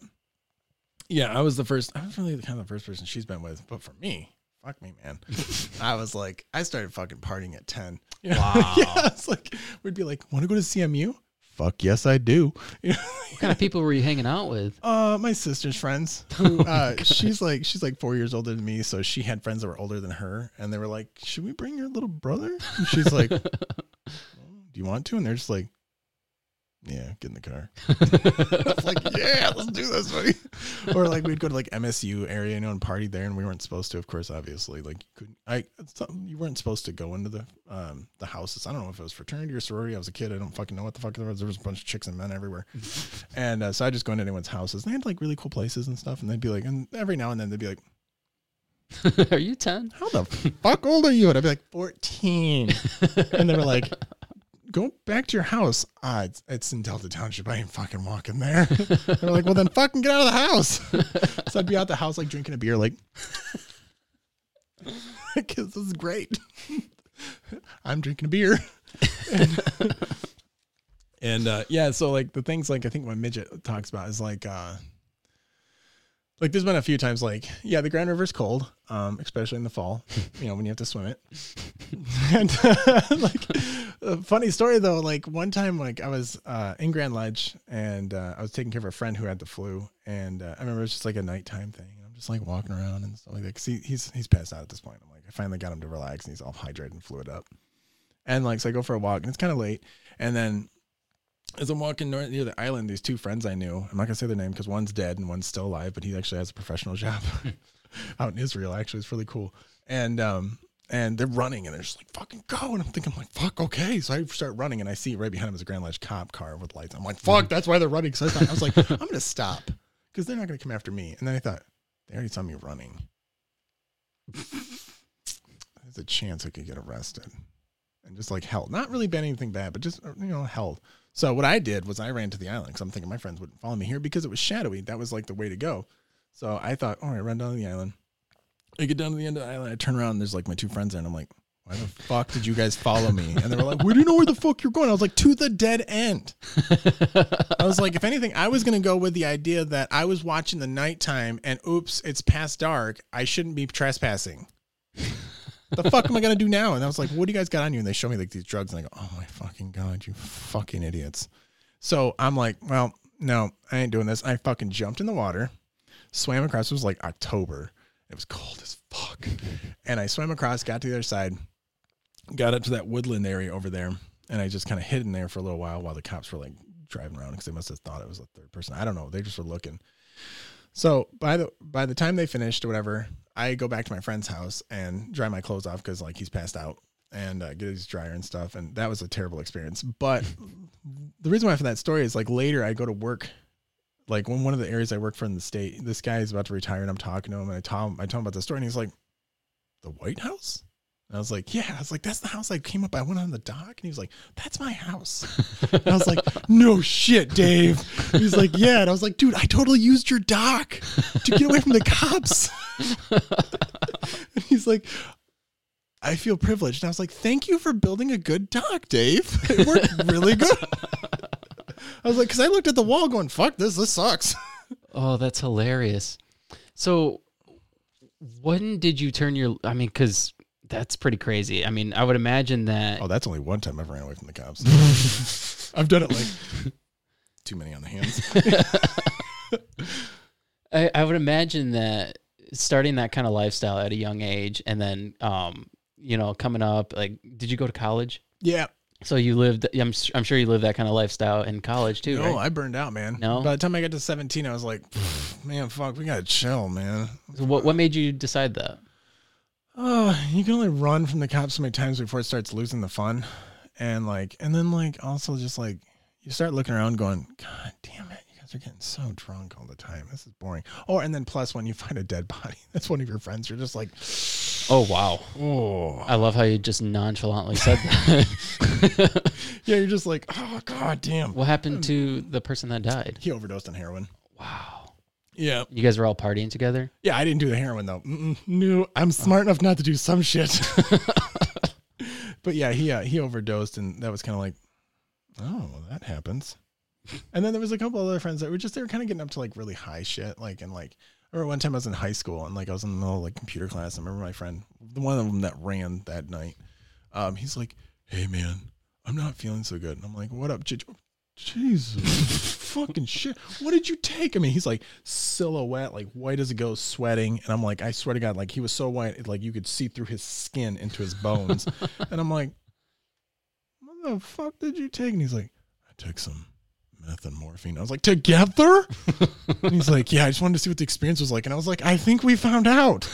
yeah, I was the first. I was really the kind of the first person she's been with. But for me, fuck me, man. [LAUGHS] I was like, I started fucking partying at ten. [LAUGHS] You [LAUGHS] know? Wow. yeah, it's like we'd be like, want to go to CMU? Fuck yes, I do. You know? What kind of people were you hanging out with? Uh, my sister's friends. Who, uh, she's like she's like four years older than me, so she had friends that were older than her, and they were like, "Should we bring your little brother?" And she's like, "Well, "Do you want to?" And they're just like, "Yeah, get in the car." [LAUGHS] Like, "Yeah, let's do this, buddy." [LAUGHS] Or like we'd go to like MSU area, you know, and party there, and we weren't supposed to, of course, obviously. Like you couldn't, I you weren't supposed to go into the um the houses. I don't know if it was fraternity or sorority. I was a kid. I don't fucking know what the fuck there was. There was a bunch of chicks and men everywhere. [LAUGHS] And uh, so I just go into anyone's houses. and They had like really cool places and stuff. And they'd be like, and every now and then they'd be like, are you ten? "How the fuck old are you?" And I'd be like, 14. and they were like, "Go back to your house." Ah, it's, it's in Delta Township. I ain't fucking walking there. [LAUGHS] They're like, "Well, then fucking get out of the house." [LAUGHS] so I'd be out the house like drinking a beer, like, [LAUGHS] because this is great. I'm drinking a beer. and and, uh, yeah, so like the things like I think what midget talks about is like uh like there's been a few times like yeah the Grand River's cold, um, especially in the fall, you know when you have to swim it. [LAUGHS] and uh, [LAUGHS] like a funny story though, like one time like I was uh, in Grand Ledge and uh, I was taking care of a friend who had the flu, and uh, I remember it was just like a nighttime thing, and I'm just like walking around and stuff like that. Cause he, he's he's passed out at this point. I'm like I finally got him to relax, and he's all hydrated and fluid up. And like so I go for a walk, and it's kind of late, and then as I'm walking north, near the island, these two friends I knew, I'm not gonna say their name because one's dead and one's still alive, but he actually has a professional job [LAUGHS] out in Israel. Actually, it's really cool. And um, and they're running and they're just like fucking go, and I'm thinking like fuck, okay. So I start running and I see right behind him is a Grand Ledge cop car with lights. I'm like fuck, that's why they're running. So I, thought, I was like, [LAUGHS] I'm gonna stop because they're not gonna come after me. And then I thought they already saw me running. [LAUGHS] There's a chance I could get arrested and just like held. Not really been anything bad, but just you know held. So what I did was I ran to the island because I'm thinking my friends wouldn't follow me here because it was shadowy. That was like the way to go. So I thought, all right, run down to the island. I get down to the end of the island. I turn around. And there's like my two friends there, and I'm like, why the fuck did you guys follow me? And they were like, we didn't know where the fuck you're going. I was like, to the dead end. I was like, if anything, I was gonna go with the idea that I was watching the nighttime, and oops, it's past dark. I shouldn't be trespassing. The fuck am I gonna do now? And I was like, what do you guys got on you? And they show me like these drugs, and I go, oh my fucking god, you fucking idiots. So I'm like, well, no, I ain't doing this. I fucking jumped in the water, swam across. It was like October. It was cold as fuck, and I swam across, got to the other side, got up to that woodland area over there, and I just kind of hid in there for a little while while the cops were like driving around because they must have thought it was a third person. I don't know. They just were looking. So by the by the time they finished or whatever, I go back to my friend's house and dry my clothes off because like he's passed out and uh, get his dryer and stuff. And that was a terrible experience. But the reason why for that story is like later I go to work, like when one of the areas I work for in the state, this guy is about to retire and I'm talking to him and I tell him I tell him about the story and he's like, the White House. And I was like, yeah. I was like, that's the house I came up. I went on the dock, and he was like, that's my house. And I was like, [LAUGHS] no shit, Dave. He's like, yeah. And I was like, dude, I totally used your dock to get away from the cops. and he's like, I feel privileged. And I was like, thank you for building a good dock, Dave. It worked really good. I was like, because I looked at the wall going, fuck this, this sucks. Oh, that's hilarious. So, when did you turn your? I mean, because that's pretty crazy. I mean, I would imagine that. Oh, that's only one time I've ran away from the cops. [LAUGHS] I've done it like too many on the hands. [LAUGHS] I, I would imagine that starting that kind of lifestyle at a young age, and then, um, you know, coming up. Like, did you go to college? Yeah. So you lived. I'm I'm sure you lived that kind of lifestyle in college too, No, right? I burned out, man. No? By the time I got to 17, I was like, man, fuck, we gotta chill, man. So what what made you decide that? Oh, you can only run from the cops so many times before it starts losing the fun. And like, and then like also just like you start looking around going, God damn it, you guys are getting so drunk all the time. This is boring. Oh, and then plus when you find a dead body, [LAUGHS] that's one of your friends, you're just like, Oh wow! oh. I love how you just nonchalantly said that. [LAUGHS] [LAUGHS] Yeah, you're just like, oh, God damn. what happened to the person that died? He overdosed on heroin. Wow! Yeah. You guys were all partying together. Yeah, I didn't do the heroin though. Mm-mm, no, I'm smart enough not to do some shit. [LAUGHS] but yeah, he uh, he overdosed, and that was kind of like, oh, well, that happens. And then there was a couple other friends that were just they were kind of getting up to like really high shit, like and like. I remember one time I was in high school and like I was in the middle of like computer class. I remember my friend, the one of them that ran that night. Um, he's like, "Hey man, I'm not feeling so good." And I'm like, "What up, Jesus, fucking shit. What did you take? I mean, he's like silhouette, like white as a ghost, sweating. And I'm like, I swear to God, like he was so white, it, like you could see through his skin into his bones. [LAUGHS] and I'm like, what the fuck did you take? And he's like, I took some meth and morphine. I was like, together? and he's like, yeah, I just wanted to see what the experience was like. And I was like, I think we found out.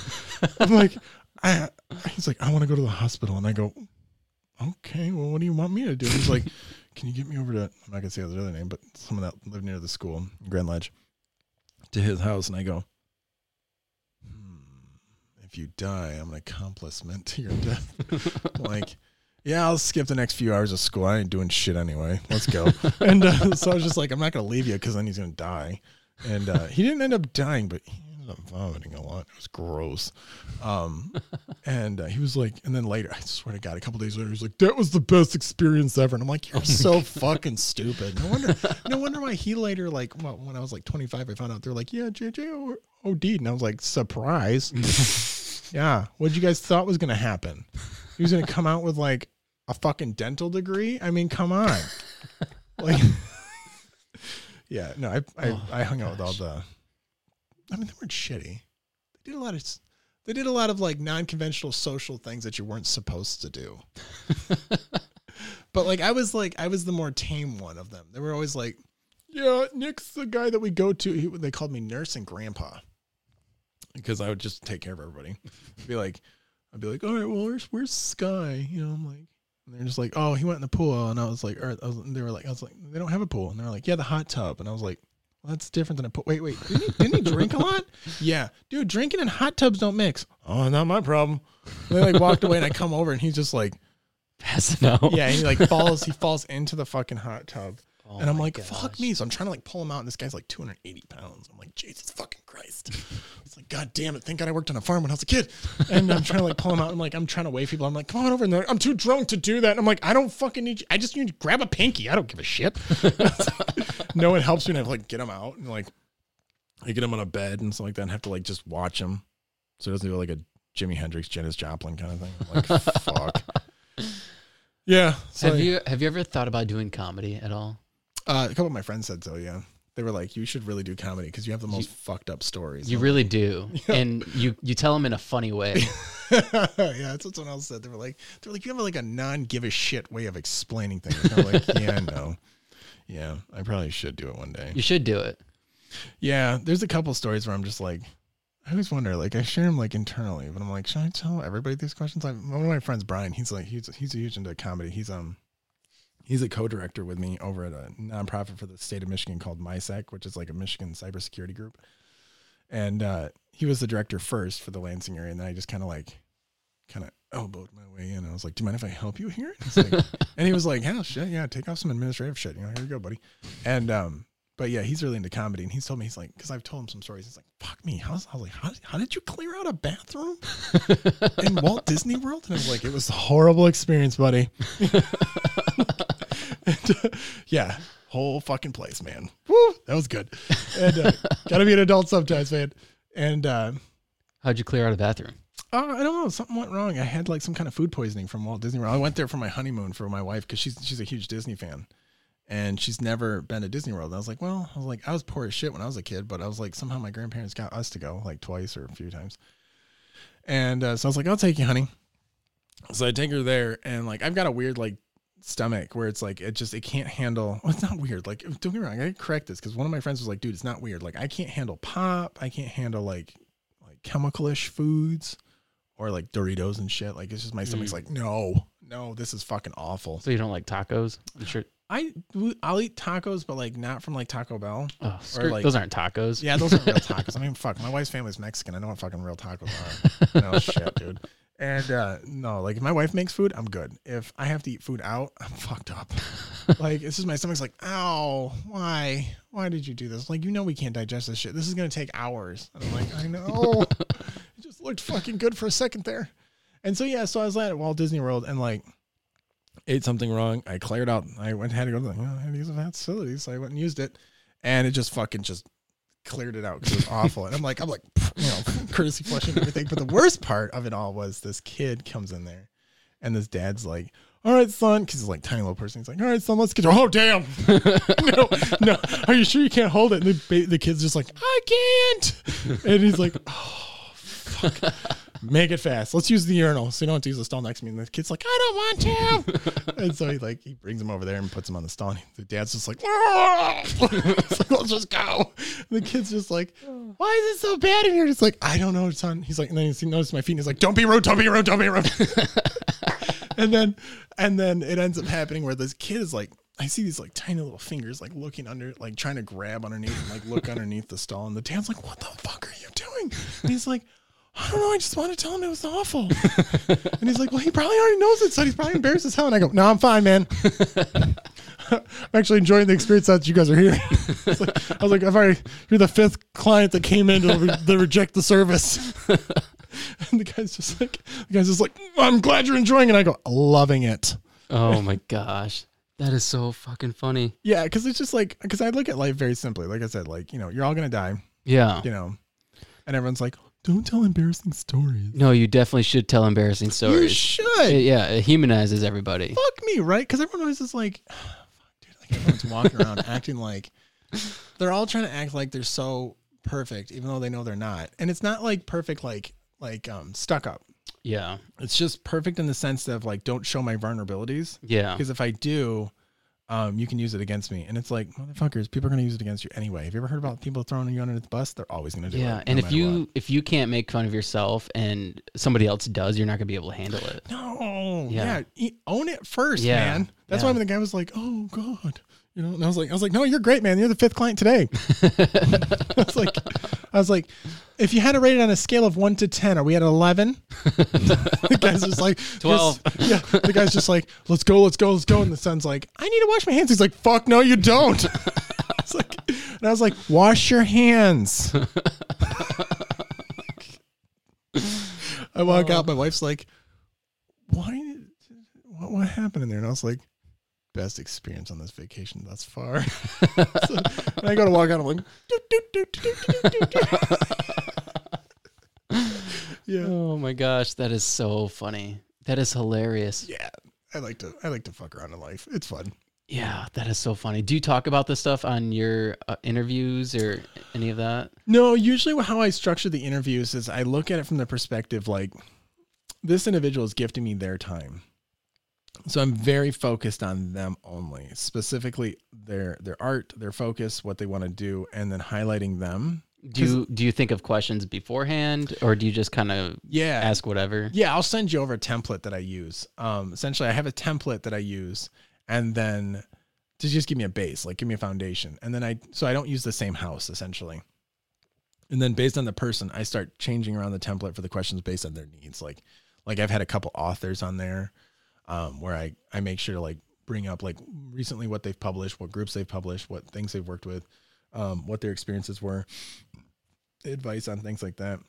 I'm like, I, he's like, I want to go to the hospital. And I go, okay, well, what do you want me to do? And he's like, can you get me over to, I'm not going to say the other name, but someone that lived near the school Grand Ledge to his house. And I go, hmm, if you die, I'm an accomplishment to your death. [LAUGHS] Like, yeah, I'll skip the next few hours of school. I ain't doing shit anyway. Let's go. and uh, so I was just like, I'm not going to leave you because then he's going to die. And uh, he didn't end up dying, but he ended up vomiting a lot. It was gross. Um, [LAUGHS] and uh, he was like, and then later, I swear to God, a couple days later, he's like, that was the best experience ever. And I'm like, you're so fucking stupid. No wonder, [LAUGHS] no wonder why he later, like, well, when I was like 25, I found out they're like, yeah, JJ O- OD'd. And I was like, surprise. [LAUGHS] yeah. What you guys thought was going to happen? He was going to come out with like a fucking dental degree. I mean, come on. like, yeah, no, I, I, Oh, I hung out with all the, I mean, they weren't shitty. They did a lot of, they did a lot of like non-conventional social things that you weren't supposed to do. [LAUGHS] but like, I was like, I was the more tame one of them. They were always like, yeah, Nick's the guy that we go to. He, they called me nurse and grandpa because I would just take care of everybody. I'd be like, I'd be like, all right, well, where's where's Sky? You know, I'm like, and they're just like, oh, he went in the pool, and I was like, or I was, they were like, I was like, they don't have a pool, and they're like, yeah, the hot tub, and I was like, well, that's different than a pool. Wait, wait, didn't he, didn't he drink a lot? Yeah, dude, drinking and hot tubs don't mix. Oh, not my problem. And they like walked away, and I come over, and he's just like, Passing out. yeah, and he like falls, he falls into the fucking hot tub. Oh and I'm like, fuck me. So I'm trying to like pull him out, and this guy's like 280 pounds. I'm like, Jesus fucking Christ. [LAUGHS] It's like, God damn it. Thank God I worked on a farm when I was a kid. And I'm trying to like pull him out. I'm like, I'm trying to wave people. I'm like, come on over. And they're like, I'm too drunk to do that. And I'm like, I don't fucking need you. I just need to grab a pinky. I don't give a shit. [LAUGHS] no one helps me. And I like get him out and like, I get him on a bed and stuff like that and have to like just watch him. So he doesn't do like a Jimi Hendrix, Janis Joplin kind of thing. I'm like, [LAUGHS] fuck. Yeah. So have you have you ever thought about doing comedy at all? Uh, a couple of my friends said so. Yeah, they were like, "You should really do comedy because you have the most fucked up stories." You I'm really do, [LAUGHS] and you you tell them in a funny way. [LAUGHS] yeah, that's what someone else said. They were like, "They're like, you have like a non give a shit way of explaining things." I'm like, [LAUGHS] "Yeah, no, yeah, I probably should do it one day." You should do it. Yeah, there's a couple stories where I'm just like, I always wonder, like, I share them like internally, but I'm like, should I tell everybody these questions? Like, one of my friends, Brian, he's like, he's he's a huge into comedy. He's um, he's a co-director with me over at a nonprofit for the state of Michigan called MiSec, which is like a Michigan cybersecurity group. And uh, he was the director first for the Lansing area, and then I just kind of like, kind of elbowed my way in. I was like, "Do you mind if I help you here?" He's like, [LAUGHS] and he was like, "Hell, shit, yeah, take off some administrative shit. You know, here you go, buddy." And um, but yeah, he's really into comedy, and he's told me he's like, because I've told him some stories. He's like, "Fuck me." How's, I was like, how, "How did you clear out a bathroom [LAUGHS] in Walt Disney World?" And I was like, "It was a horrible experience, buddy." [LAUGHS] [LAUGHS] yeah, whole fucking place, man. Woo, that was good. And uh, gotta be an adult sometimes, man. And uh, How'd you clear out a bathroom? uh, I don't know, something went wrong. I had like some kind of food poisoning from Walt Disney World. I went there for my honeymoon for my wife because she's she's a huge Disney fan and she's never been to Disney World. And I was like, well, I was like, I was poor as shit when I was a kid, but I was like, somehow my grandparents got us to go like twice or a few times. And uh, so I was like, I'll take you, honey. So I take her there, and like, I've got a weird like stomach where it's like it just it can't handle. Well, [LAUGHS] it's not weird. Like, don't get me wrong, I correct this because one of my friends was like, dude, it's not weird. Like, I can't handle pop. I can't handle like like chemicalish foods or like Doritos and shit. Like, it's just my stomach's mm. like, no, no, this is fucking awful. So you don't like tacos? I'm sure. I I'll eat tacos, but like not from like Taco Bell. Oh, screw- like- those aren't tacos. Yeah, those aren't real tacos. I [LAUGHS] mean, fuck, my wife's family's Mexican. I know what fucking real tacos are. [LAUGHS] no shit, dude. And uh no, like if my wife makes food, I'm good. If I have to eat food out, [LAUGHS] I'm fucked up. [LAUGHS] like this is my stomach's like, ow, why? Why did you do this? Like you know we can't digest this shit. This is gonna take hours. And I'm like, I know. [LAUGHS] it just looked fucking good for a second there. And so yeah, so I was at Walt Disney World and like ate something wrong. I cleared out. I went had to go to the oh, I had to use facility, so I went and used it, and it just fucking just cleared it out because it was awful. And I'm like, I'm like, you know, courtesy flushing and everything. But the worst part of it all was this kid comes in there, and this dad's like. All right, son, because he's like tiny little person. He's like, all right, son, let's get. Oh, damn! [LAUGHS] no, no. Are you sure you can't hold it? And the, the kid's just like, I can't. And he's like, oh, fuck. Make it fast. Let's use the urinal so you don't have to use the stall next to me. And the kid's like, I don't want to. [LAUGHS] and so he like he brings him over there and puts him on the stall. And the dad's just like, [LAUGHS] [LAUGHS] like, let's just go. And the kid's just like, why is it so bad in here? It's like, I don't know, son. He's like, and then he notices my feet. And he's like, don't be rude, don't be rude, don't be rude. and then and then it ends up happening where this kid is like I see these like tiny little fingers like looking under like trying to grab underneath and like look underneath the stall and the dad's like what the fuck are you doing and he's like I don't know I just want to tell him it was awful. [LAUGHS] And he's like well he probably already knows it so he's probably embarrassed as hell. And I go no I'm fine man. [LAUGHS] I'm actually enjoying the experience that you guys are here. [LAUGHS] Like- I was like I've already you're the fifth client that came in to, re- to reject the service. And the guy's just like the guy's just like I'm glad you're enjoying it. I go loving it. Oh my gosh, that is so fucking funny. Yeah, because it's just like because I look at life very simply. Like I said, like you know, you're all gonna die. Yeah. You know, and everyone's like, don't tell embarrassing stories. No, you definitely should tell embarrassing stories. You should. It- yeah, it humanizes everybody. Fuck me, right? Because everyone always is like, [SIGHS] fuck, dude, like everyone's walking around [LAUGHS] acting like they're all trying to act like they're so perfect, even though they know they're not. And it's not like perfect, like like um stuck up. Yeah. It's just perfect in the sense of like, don't show my vulnerabilities. Yeah. Because if I do, um, you can use it against me. And it's like, motherfuckers, people are going to use it against you anyway. Have you ever heard about people throwing you under the bus? They're always going to do it. Yeah, no and if you what. if you can't make fun of yourself and somebody else does, you're not gonna be able to handle it. no, Yeah. yeah, own it first, Yeah, man. That's yeah. why when the guy was like, oh God. You know, and I was like, I was like, no, you're great, man. You're the fifth client today. [LAUGHS] I was like, I was like, if you had to rate it on a scale of one to ten, are we at eleven? [LAUGHS] the guy's just like 12. Yeah, the guy's just like, let's go, let's go, let's go. And the son's like, I need to wash my hands. He's like, fuck, no, you don't. [LAUGHS] It's like, and I was like, wash your hands. I walk oh. out. My wife's like, why? What, what happened in there? And I was like, best experience on this vacation thus far. [LAUGHS] So, and I go to walk out. I'm like, "Doot, doot, doot, doot, doot, doot, doot." [LAUGHS] Yeah. Oh my gosh, that is so funny. That is hilarious. Yeah. I like to I like to fuck around in life. It's fun. Yeah, that is so funny. Do you talk about this stuff on your uh, interviews or any of that? No, usually how I structure the interviews is I look at it from the perspective like this individual is gifting me their time. So I'm very focused on them only, specifically their their art, their focus, what they want to do, and then highlighting them. Do you do you think of questions beforehand, or do you just kind of Yeah. ask whatever? Yeah, I'll send you over a template that I use. Um, essentially, I have a template that I use, and then to just give me a base, like give me a foundation, and then I so I don't use the same house essentially. And then based on the person, I start changing around the template for the questions based on their needs. Like, like I've had a couple authors on there, um, where I I make sure to like bring up like recently what they've published, what groups they've published, what things they've worked with, um, what their experiences were, advice on things like that.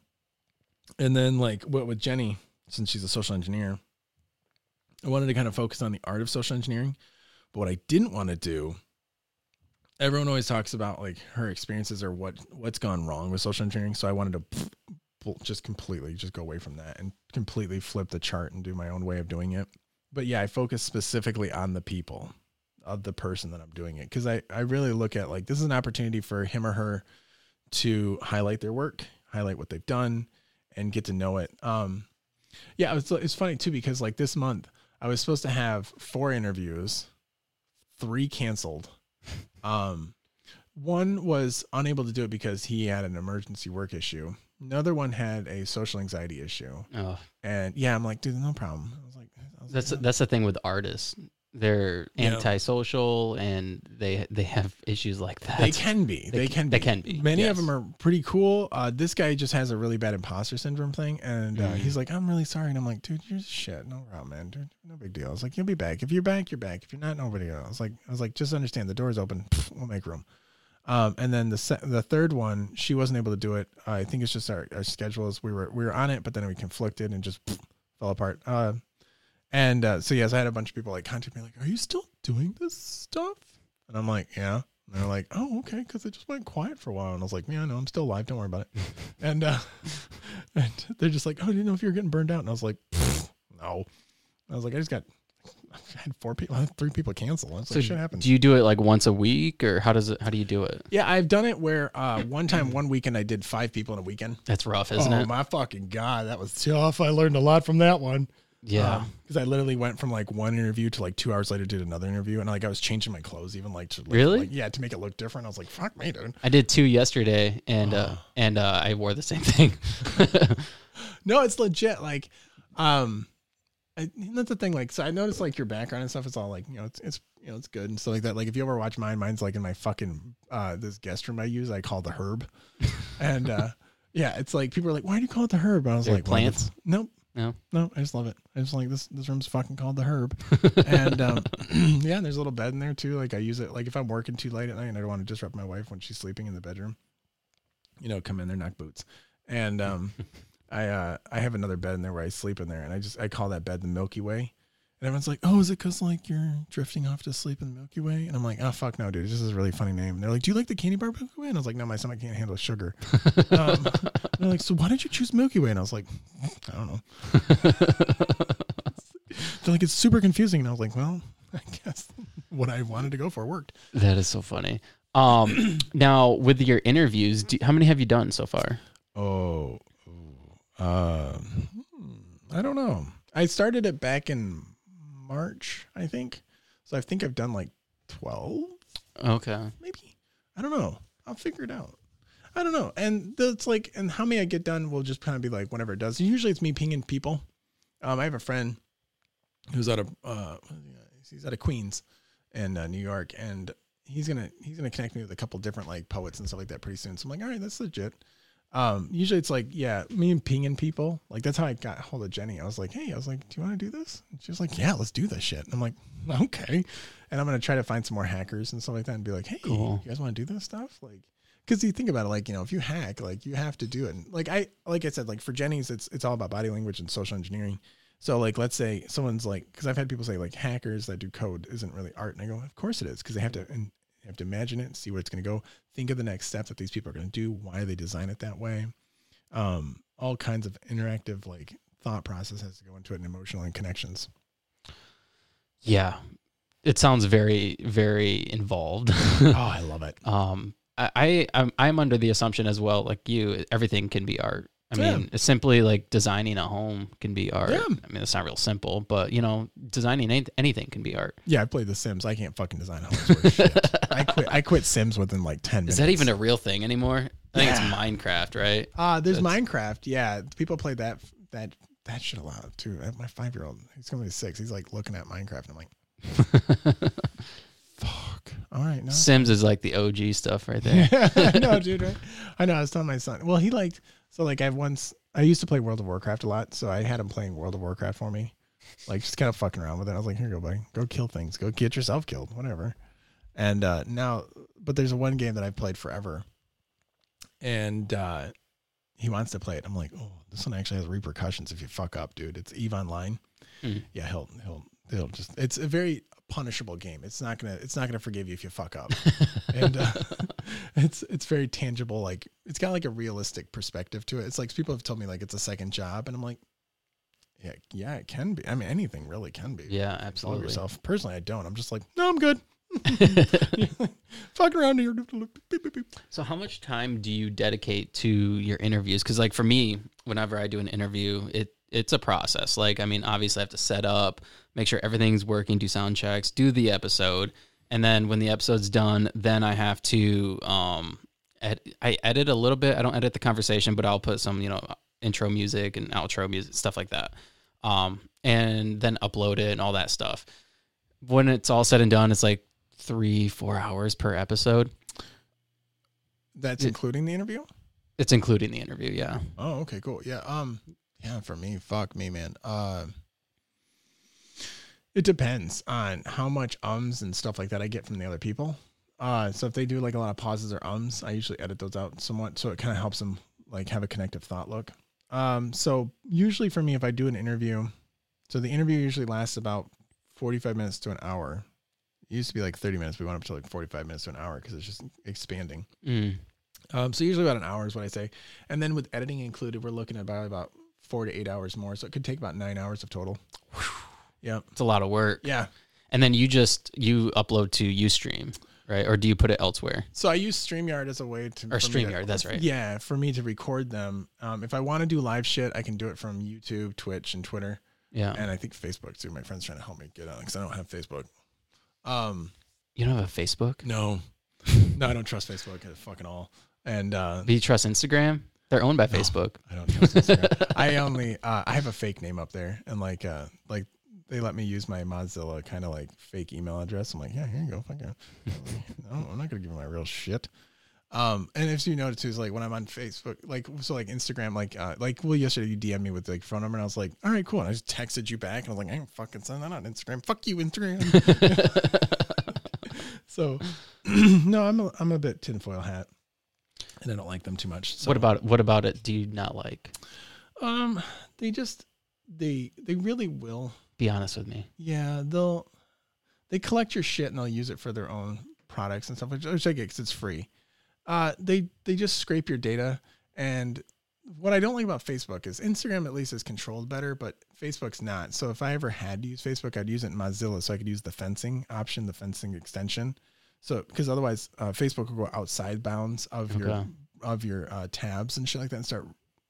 And then like what with Jenny, since she's a social engineer, I wanted to kind of focus on the art of social engineering. But what I didn't want to do, everyone always talks about like her experiences or what what's gone wrong with social engineering. So I wanted to just completely just go away from that and completely flip the chart and do my own way of doing it. But yeah, I focus specifically on the people of the person that I'm doing it because I I really look at like this is an opportunity for him or her to highlight their work, highlight what they've done, and get to know it. Um, yeah, it's it's funny too because like this month I was supposed to have four interviews, three canceled. [LAUGHS] Um, one was unable to do it because he had an emergency work issue. Another one had a social anxiety issue, Oh, and yeah, I'm like, dude, no problem. That's like, that's the thing with artists. They're Yeah. antisocial and they they have issues like that. They can be. They, They can. they be. can be, Many of them are pretty cool. Uh, this guy just has a really bad imposter syndrome thing, and uh, Mhm. he's like, "I'm really sorry," and I'm like, "Dude, you're shit. No problem, man. Dude, no big deal." I was like, "You'll be back. If you're back, you're back. If you're not, nobody else." I was like, "I was like, just understand the door's open. We'll make room." Um, and then the se- the third one, she wasn't able to do it. I think it's just our, our schedules. We were we were on it, but then we conflicted and just fell apart. Uh, and uh, so yes, I had a bunch of people like contact me like, "Are you still doing this stuff?" And I'm like, "Yeah." And they're like, "Oh, okay," because it just went quiet for a while. And I was like, "Yeah, no, I'm still alive. Don't worry about it." [LAUGHS] and uh, [LAUGHS] and they're just like, "Oh, I didn't know if you were getting burned out." And I was like, "No." I was like, "I just got." I had four people, had three people cancel. It's So like shit happens. do you do it like once a week or how does it how do you do it? Yeah, I've done it where uh, one time, one weekend, I did five people in a weekend. That's rough, isn't oh it? my fucking god, that was tough. I learned a lot from that one. Yeah. because I literally went from like one interview to like two hours later did another interview, and like I was changing my clothes even like to like, Really? like, yeah to make it look different. I was like, fuck me, dude. I did two yesterday and uh and uh I wore the same thing. [LAUGHS] No, it's legit. Like, um, I, that's the thing. Like, so I noticed like your background and stuff is all like you know it's it's you know it's good and stuff like that. Like if you ever watch mine, mine's like in my fucking uh this guest room I use. I call the herb, [LAUGHS] and uh yeah, it's like people are like, why do you call it the herb? And I was They're like, plants? it's- Nope. No? no, I just love it. I just like this. This room's fucking called the herb, [LAUGHS] and um, [CLEARS THROAT] yeah, there's a little bed in there too. Like I use it. Like if I'm working too late at night and I don't want to disrupt my wife when she's sleeping in the bedroom, you know, come in there, knock boots, and um, [LAUGHS] I uh, I have another bed in there where I sleep in there, and I just I call that bed the Milky Way. And everyone's like, "Oh, is it because like you're drifting off to sleep in the Milky Way?" And I'm like, "Oh fuck no, dude! This is a really funny name." And they're like, "Do you like the candy bar Milky Way?" And I was like, "No, my stomach can't handle sugar." [LAUGHS] um, they're like, "So why did you choose Milky Way?" And I was like, "I don't know." [LAUGHS] They're like, "It's super confusing." And I was like, "Well, I guess what I wanted to go for worked." that is so funny. Um [CLEARS THROAT] now with your interviews, do, how many have you done so far? Oh, um, I don't know. I started it back in March, I think. So I think I've done like twelve. Okay. maybe. I don't know. I'll figure it out. I don't know. And it's like and how many i get done will just kind of be like whenever it does. Usually it's me pinging people. Um i have a friend who's out of uh he's out of queens in uh, new york and he's gonna he's gonna connect me with a couple different like poets and stuff like that pretty soon. So i'm like all right that's legit um usually it's like yeah me and pinging people. Like that's how i got hold of jenny. I was like hey i was like do you want to do this? And she was like yeah let's do this shit. And i'm like [LAUGHS] okay. And i'm gonna try to find some more hackers and stuff like that and be like hey Cool. you guys want to do this stuff? Like because you think about it like you know if you hack like you have to do it. And, like i like i said like for jenny's it's it's all about body language and social engineering. So like let's say someone's like because i've had people say like hackers that do code isn't really art. And i go of course it is because they have to and you have to imagine it see where it's going to go think of the next step that these people are going to do why they design it that way um all kinds of interactive like thought process has to go into it and emotional and connections. Yeah. It sounds very, very involved. [LAUGHS] oh, I love it. um, I, I I'm, I'm under the assumption as well, like you, everything can be art. I Yeah. mean, simply like designing a home can be art. Yeah. I mean, it's not real simple, but you know, designing any- anything can be art. Yeah, I played The Sims. I can't fucking design homes. I quit. I quit Sims within like ten minutes. Is that even a real thing anymore? I think Yeah. it's Minecraft, right? Uh, there's That's- Minecraft. Yeah, people play that that that shit a lot too. Uh, My five year old, he's gonna be six. He's like looking at Minecraft, and I'm like, [LAUGHS] fuck. All right, no. Sims is like the OG stuff right there. [LAUGHS] I know, [LAUGHS] dude. Right? I know. I was telling my son. Well, he liked so like I've once I used to play World of Warcraft a lot, so I had him playing World of Warcraft for me, like just kind of fucking around with it. I was like, here you go, buddy. Go kill things. Go get yourself killed. Whatever. And uh now, but there's one game that I've played forever, and uh he wants to play it. I'm like, oh, this one actually has repercussions if you fuck up, dude. It's Eve Online. Hmm. Yeah, he'll he'll he'll just. It's a very punishable game. It's not gonna it's not gonna forgive you if you fuck up, [LAUGHS] and uh, [LAUGHS] it's it's very tangible. Like it's got like a realistic perspective to it. It's like people have told me like it's a second job, and I'm like, yeah, yeah, it can be. I mean, anything really can be. Yeah, absolutely. yourself. Personally, I don't. I'm just like, no, I'm good. [LAUGHS] [LAUGHS] Fucking around here. So how much time do you dedicate to your interviews? Because like for me, whenever I do an interview, it it's a process. Like I mean, obviously I have to set up, make sure everything's working, do sound checks, do the episode, and then when the episode's done, then I have to um ed- I edit a little bit. I don't edit the conversation, but I'll put some you know intro music and outro music stuff like that. Um and then upload it and all that stuff. When it's all said and done, it's like three four hours per episode. That's It- including the interview. It's including the interview, yeah. Oh, okay, cool. Yeah. Um, yeah, for me, fuck me, man. Uh, it depends on how much ums and stuff like that I get from the other people. Uh, so if they do like a lot of pauses or ums, I usually edit those out somewhat, so it kind of helps them like have a connective thought look. Um, so usually for me, if I do an interview, so the interview usually lasts about forty-five minutes to an hour. It used to be like thirty minutes. We went up to like forty-five minutes to an hour because it's just expanding. Mm. Um, so usually about an hour is what I say, and then with editing included, we're looking at about about four to eight hours more. So it could take about nine hours of total. Yeah, It's a lot of work. yeah. And then you just you upload to UStream, right? Or do you put it elsewhere? So I use Streamyard as a way to Or me to- StreamYard, that's right. Yeah, for me to record them. Um, if I want to do live shit, I can do it from YouTube, Twitch, and Twitter, Yeah. and I think Facebook too. My friend's trying to help me get on because I don't have Facebook. Um, You don't have a Facebook? no, no, I don't trust Facebook at fucking all. And uh, Do you trust Instagram? They're owned by No. Facebook. I don't trust Instagram. [LAUGHS] I only uh, I have a fake name up there, and like uh like they let me use my Mozilla kind of like fake email address. I'm like, yeah, here you go. Fuck yeah. [LAUGHS] no, I'm not gonna give you my real shit. Um, and if you notice too, is like when I'm on Facebook, like so like Instagram, like uh, like well yesterday you DM me with like phone number, and I was like, all right, cool. And I just texted you back, and I was like, I ain't fucking sending that on Instagram. Fuck you, Instagram. [LAUGHS] [LAUGHS] so [CLEARS THROAT] no, I'm a, I'm a bit tinfoil hat, and I don't like them too much. So. What about what about it do you not like? Um, they just they they really will. Be honest with me. Yeah, they'll they collect your shit and they'll use it for their own products and stuff, which, which I get because it's free. Uh, they they just scrape your data, and what I don't like about Facebook is Instagram at least is controlled better, but Facebook's not. So if I ever had to use Facebook, I'd use it in Mozilla, so I could use the fencing option, the fencing extension. So because otherwise, uh, Facebook will go outside bounds of your of your uh, tabs and shit like that, and start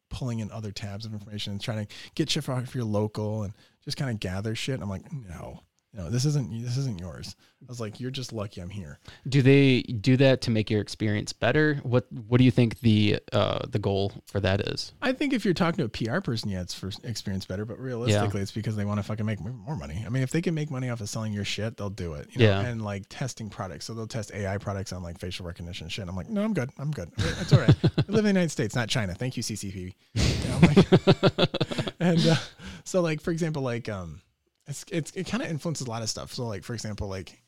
pulling in other tabs of information and trying to get shit off your local and just kind of gather shit. I'm like, no, no, this isn't this isn't yours. I was like, you're just lucky I'm here. Do they do that to make your experience better? What what do you think the uh the goal for that is? I think if you're talking to a PR person, yeah, it's for experience better. But realistically, it's because they want to fucking make more money. I mean, if they can make money off of selling your shit, they'll do it. You know? Yeah. And like testing products, so they'll test AI products on like facial recognition shit. I'm like, no, I'm good. I'm good. It's all right. I live in the United States, not China. Thank you, CCP. You know, like- [LAUGHS] [LAUGHS] and uh, so, like for example, like um, it's it's it kind of influences a lot of stuff. So like for example, like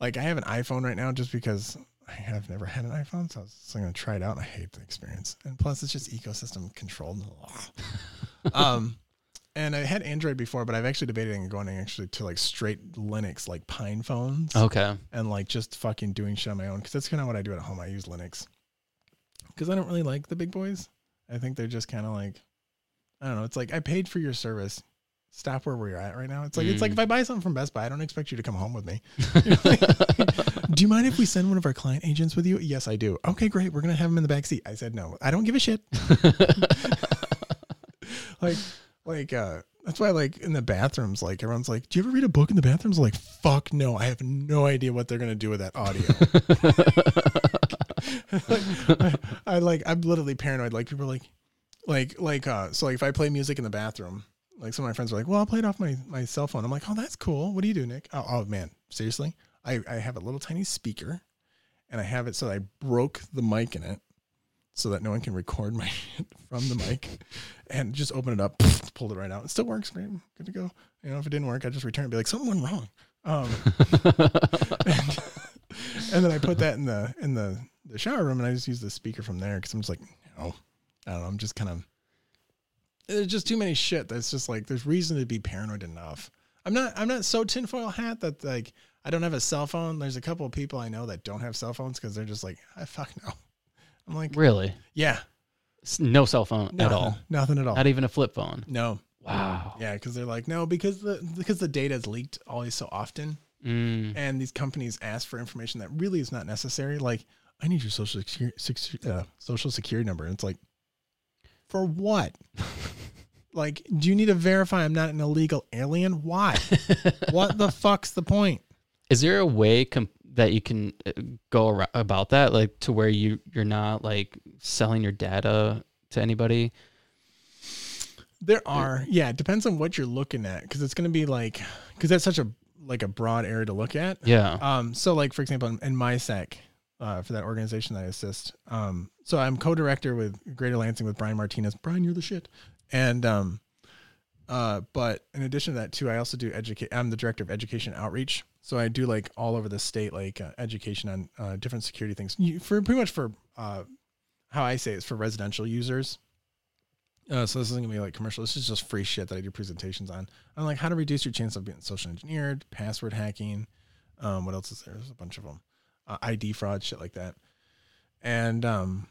like I have an iPhone right now just because I have never had an iPhone, so I was gonna try it out. And I hate the experience, and plus it's just ecosystem controlled. [LAUGHS] um, and I had Android before, but I've actually debated on going actually to like straight Linux, like Pine phones, Okay. and like just fucking doing shit on my own because that's kind of what I do at home. I use Linux because I don't really like the big boys. I think they're just kind of like I don't know. It's like I paid for your service. Stop where we're at right now. It's like it's like Mm. if I buy something from Best Buy, I don't expect you to come home with me. You know, like, do you mind if we send one of our client agents with you? Yes, I do. Okay, great. We're gonna have him in the back seat. I said no. I don't give a shit. [LAUGHS] like like uh that's why like in the bathrooms like everyone's like do you ever read a book in the bathrooms like fuck no i have no idea what they're gonna do with that audio [LAUGHS] [LAUGHS] I, I like i'm literally paranoid like people are like like like uh so like if i play music in the bathroom like some of my friends are like well i'll play it off my my cell phone i'm like oh that's cool what do you do nick oh, oh man seriously i i have a little tiny speaker and i have it so i broke the mic in it so that no one can record my [LAUGHS] from the mic and just open it up, [LAUGHS] pulled it right out. It still works. Great. Good to go. You know, if it didn't work, I just return it, be like, something went wrong. Um, and, [LAUGHS] and then I put that in the, in the, the shower room and I just use the speaker from there. Cause I'm just like, no, I don't know. I'm just kind of, there's just too many shit. That's just like, there's reason to be paranoid enough. I'm not, I'm not so tinfoil hat that like, I don't have a cell phone. There's a couple of people I know that don't have cell phones because they're just like, I fuck no. [LAUGHS] I'm like, really? yeah, No cell phone at all. Nothing at all. Not even a flip phone. no. Wow. Yeah, because they're like, no, because the because the data is leaked always so often, Mm. and these companies ask for information that really is not necessary. Like, I need your social security, uh, social security number. And it's like, for what? [LAUGHS] like, do you need to verify I'm not an illegal alien? Why? [LAUGHS] what the fuck's the point? Is there a way that you can uh, go about that, like to where you you're not like selling your data to anybody? There are, yeah. It depends on what you're looking at, because it's going to be like, because that's such a like a broad area to look at. Yeah. Um, so like for example, in, in MiSec, uh, for that organization that I assist, um, so I'm co-director with Greater Lansing with Brian Martinez. Brian, you're the shit. And um, uh, but in addition to that too, I also do educate. I'm the director of education outreach, so I do like all over the state, like uh, education on uh, different security things. You, for pretty much for uh, how I say it's for residential users. Uh, so this isn't gonna be like commercial. This is just free shit that I do presentations on. On like how to reduce your chance of being social engineered, password hacking. Um, what else is there? There's a bunch of them. Uh, ID fraud, shit like that. And um,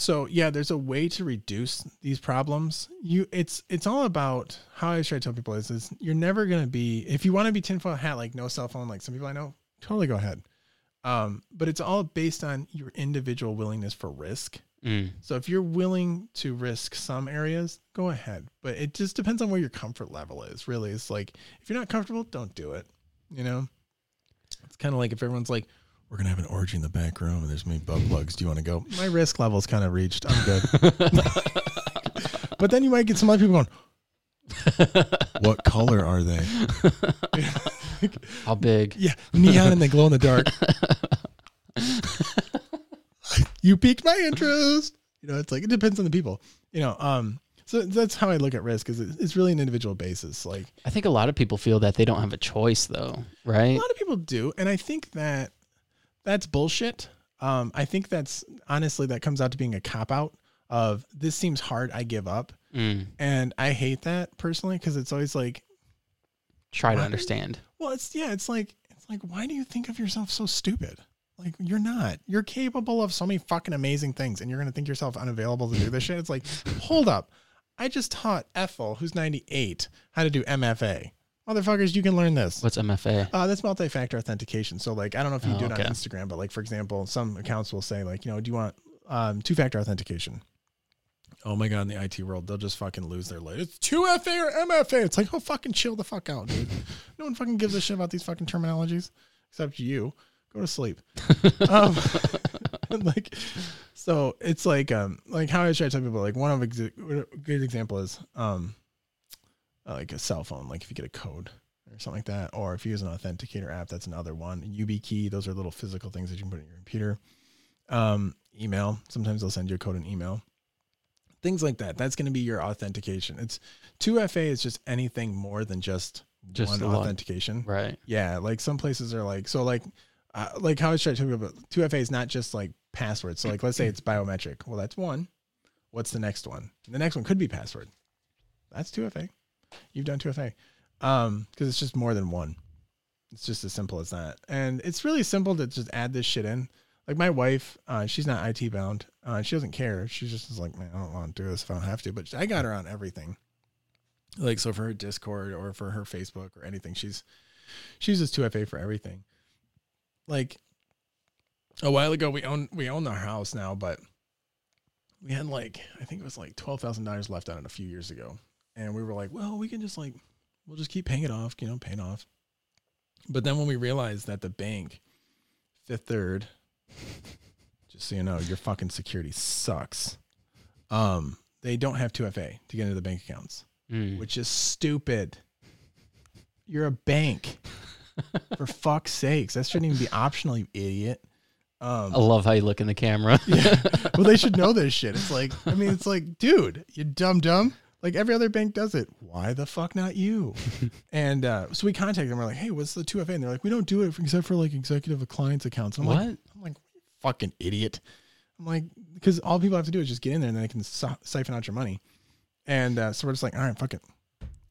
so yeah, there's a way to reduce these problems. You, it's it's all about how I try to tell people is, is you're never gonna be if you want to be tinfoil hat like no cell phone like some people I know totally go ahead. Um, but it's all based on your individual willingness for risk. Mm. So if you're willing to risk some areas, go ahead. But it just depends on where your comfort level is. Really, it's like if you're not comfortable, don't do it. You know, it's kind of like if everyone's like, "We're gonna have an orgy in the back room, and there's many bug plugs. Do you want to go?" My risk level's kind of reached. I'm good. [LAUGHS] but then you might get some other people going, [LAUGHS] "What color are they?" How big? Yeah, neon and they glow in the dark. [LAUGHS] you piqued my interest. You know, it's like it depends on the people. You know, um, so that's how I look at risk. Is it's really an individual basis. Like I think a lot of people feel that they don't have a choice, though, right? a lot of people do, and I think that that's bullshit. Um, I think that's honestly that comes out to being a cop out of this seems hard. I give up, Mm. and I hate that personally because it's always like Try to understand. Well, it's yeah, it's like it's like why do you think of yourself so stupid? Like you're not. You're capable of so many fucking amazing things, and you're gonna think yourself unavailable to do this shit. It's like, [LAUGHS] hold up. I just taught Ethel, who's 98, how to do MFA. Motherfuckers, you can learn this. What's MFA? Uh, that's multi-factor authentication. So, like, I don't know if you Oh, do it okay. on Instagram, but like, for example, some accounts will say, like, you know, do you want um, two-factor authentication? Oh my god, in the IT world, they'll just fucking lose their light. It's two FA or MFA. It's like, oh, fucking chill the fuck out, dude. [LAUGHS] no one fucking gives a shit about these fucking terminologies except you. Go to sleep. [LAUGHS] um, [LAUGHS] like, so it's like, um, like how I try to tell people, like one of exa- a good example is, um, uh, like a cell phone. Like if you get a code or something like that, or if you use an authenticator app, that's another one. YubiKey, those are little physical things that you can put in your computer. Um, email. Sometimes they'll send you a code in email. Things like that. That's going to be your authentication. It's 2FA is just anything more than just, Just one authentication. Right. Yeah, like some places are like so like uh, like how I was trying to tell you about two FA is not just like passwords. So like let's say it's biometric. Well, that's one. What's the next one? The next one could be password. That's two FA. You've done two FA. Um, because it's just more than one. It's just as simple as that. And it's really simple to just add this shit in. Like my wife, uh, she's not IT bound. Uh, she doesn't care. She's just like, man, I don't want to do this if I don't have to. But I got her on everything. Like so for her Discord or for her Facebook or anything, she's she uses 2FA for everything. Like a while ago, we own we own our house now, but we had like I think it was like twelve thousand dollars left on it a few years ago, and we were like, well, we can just like we'll just keep paying it off, you know, paying off. But then when we realized that the bank, Fifth Third, [LAUGHS] just so you know, your fucking security sucks. Um, they don't have 2FA to get into the bank accounts, Mm. which is stupid. You're a bank. [LAUGHS] For fuck's sakes. That shouldn't even be optional, you idiot. Um, I love how you look in the camera. yeah. [LAUGHS] Well, they should know this shit. It's like, I mean, it's like, dude, you dumb dumb. Like every other bank does it. Why the fuck not you? [LAUGHS] and uh, so we contacted them. We're like, hey, what's the 2FA? And they're like, we don't do it except for like executive clients accounts. I'm what? like, I'm like, fucking idiot. I'm like, because all people have to do is just get in there and then they can si- siphon out your money. And uh, so we're just like, all right, fuck it.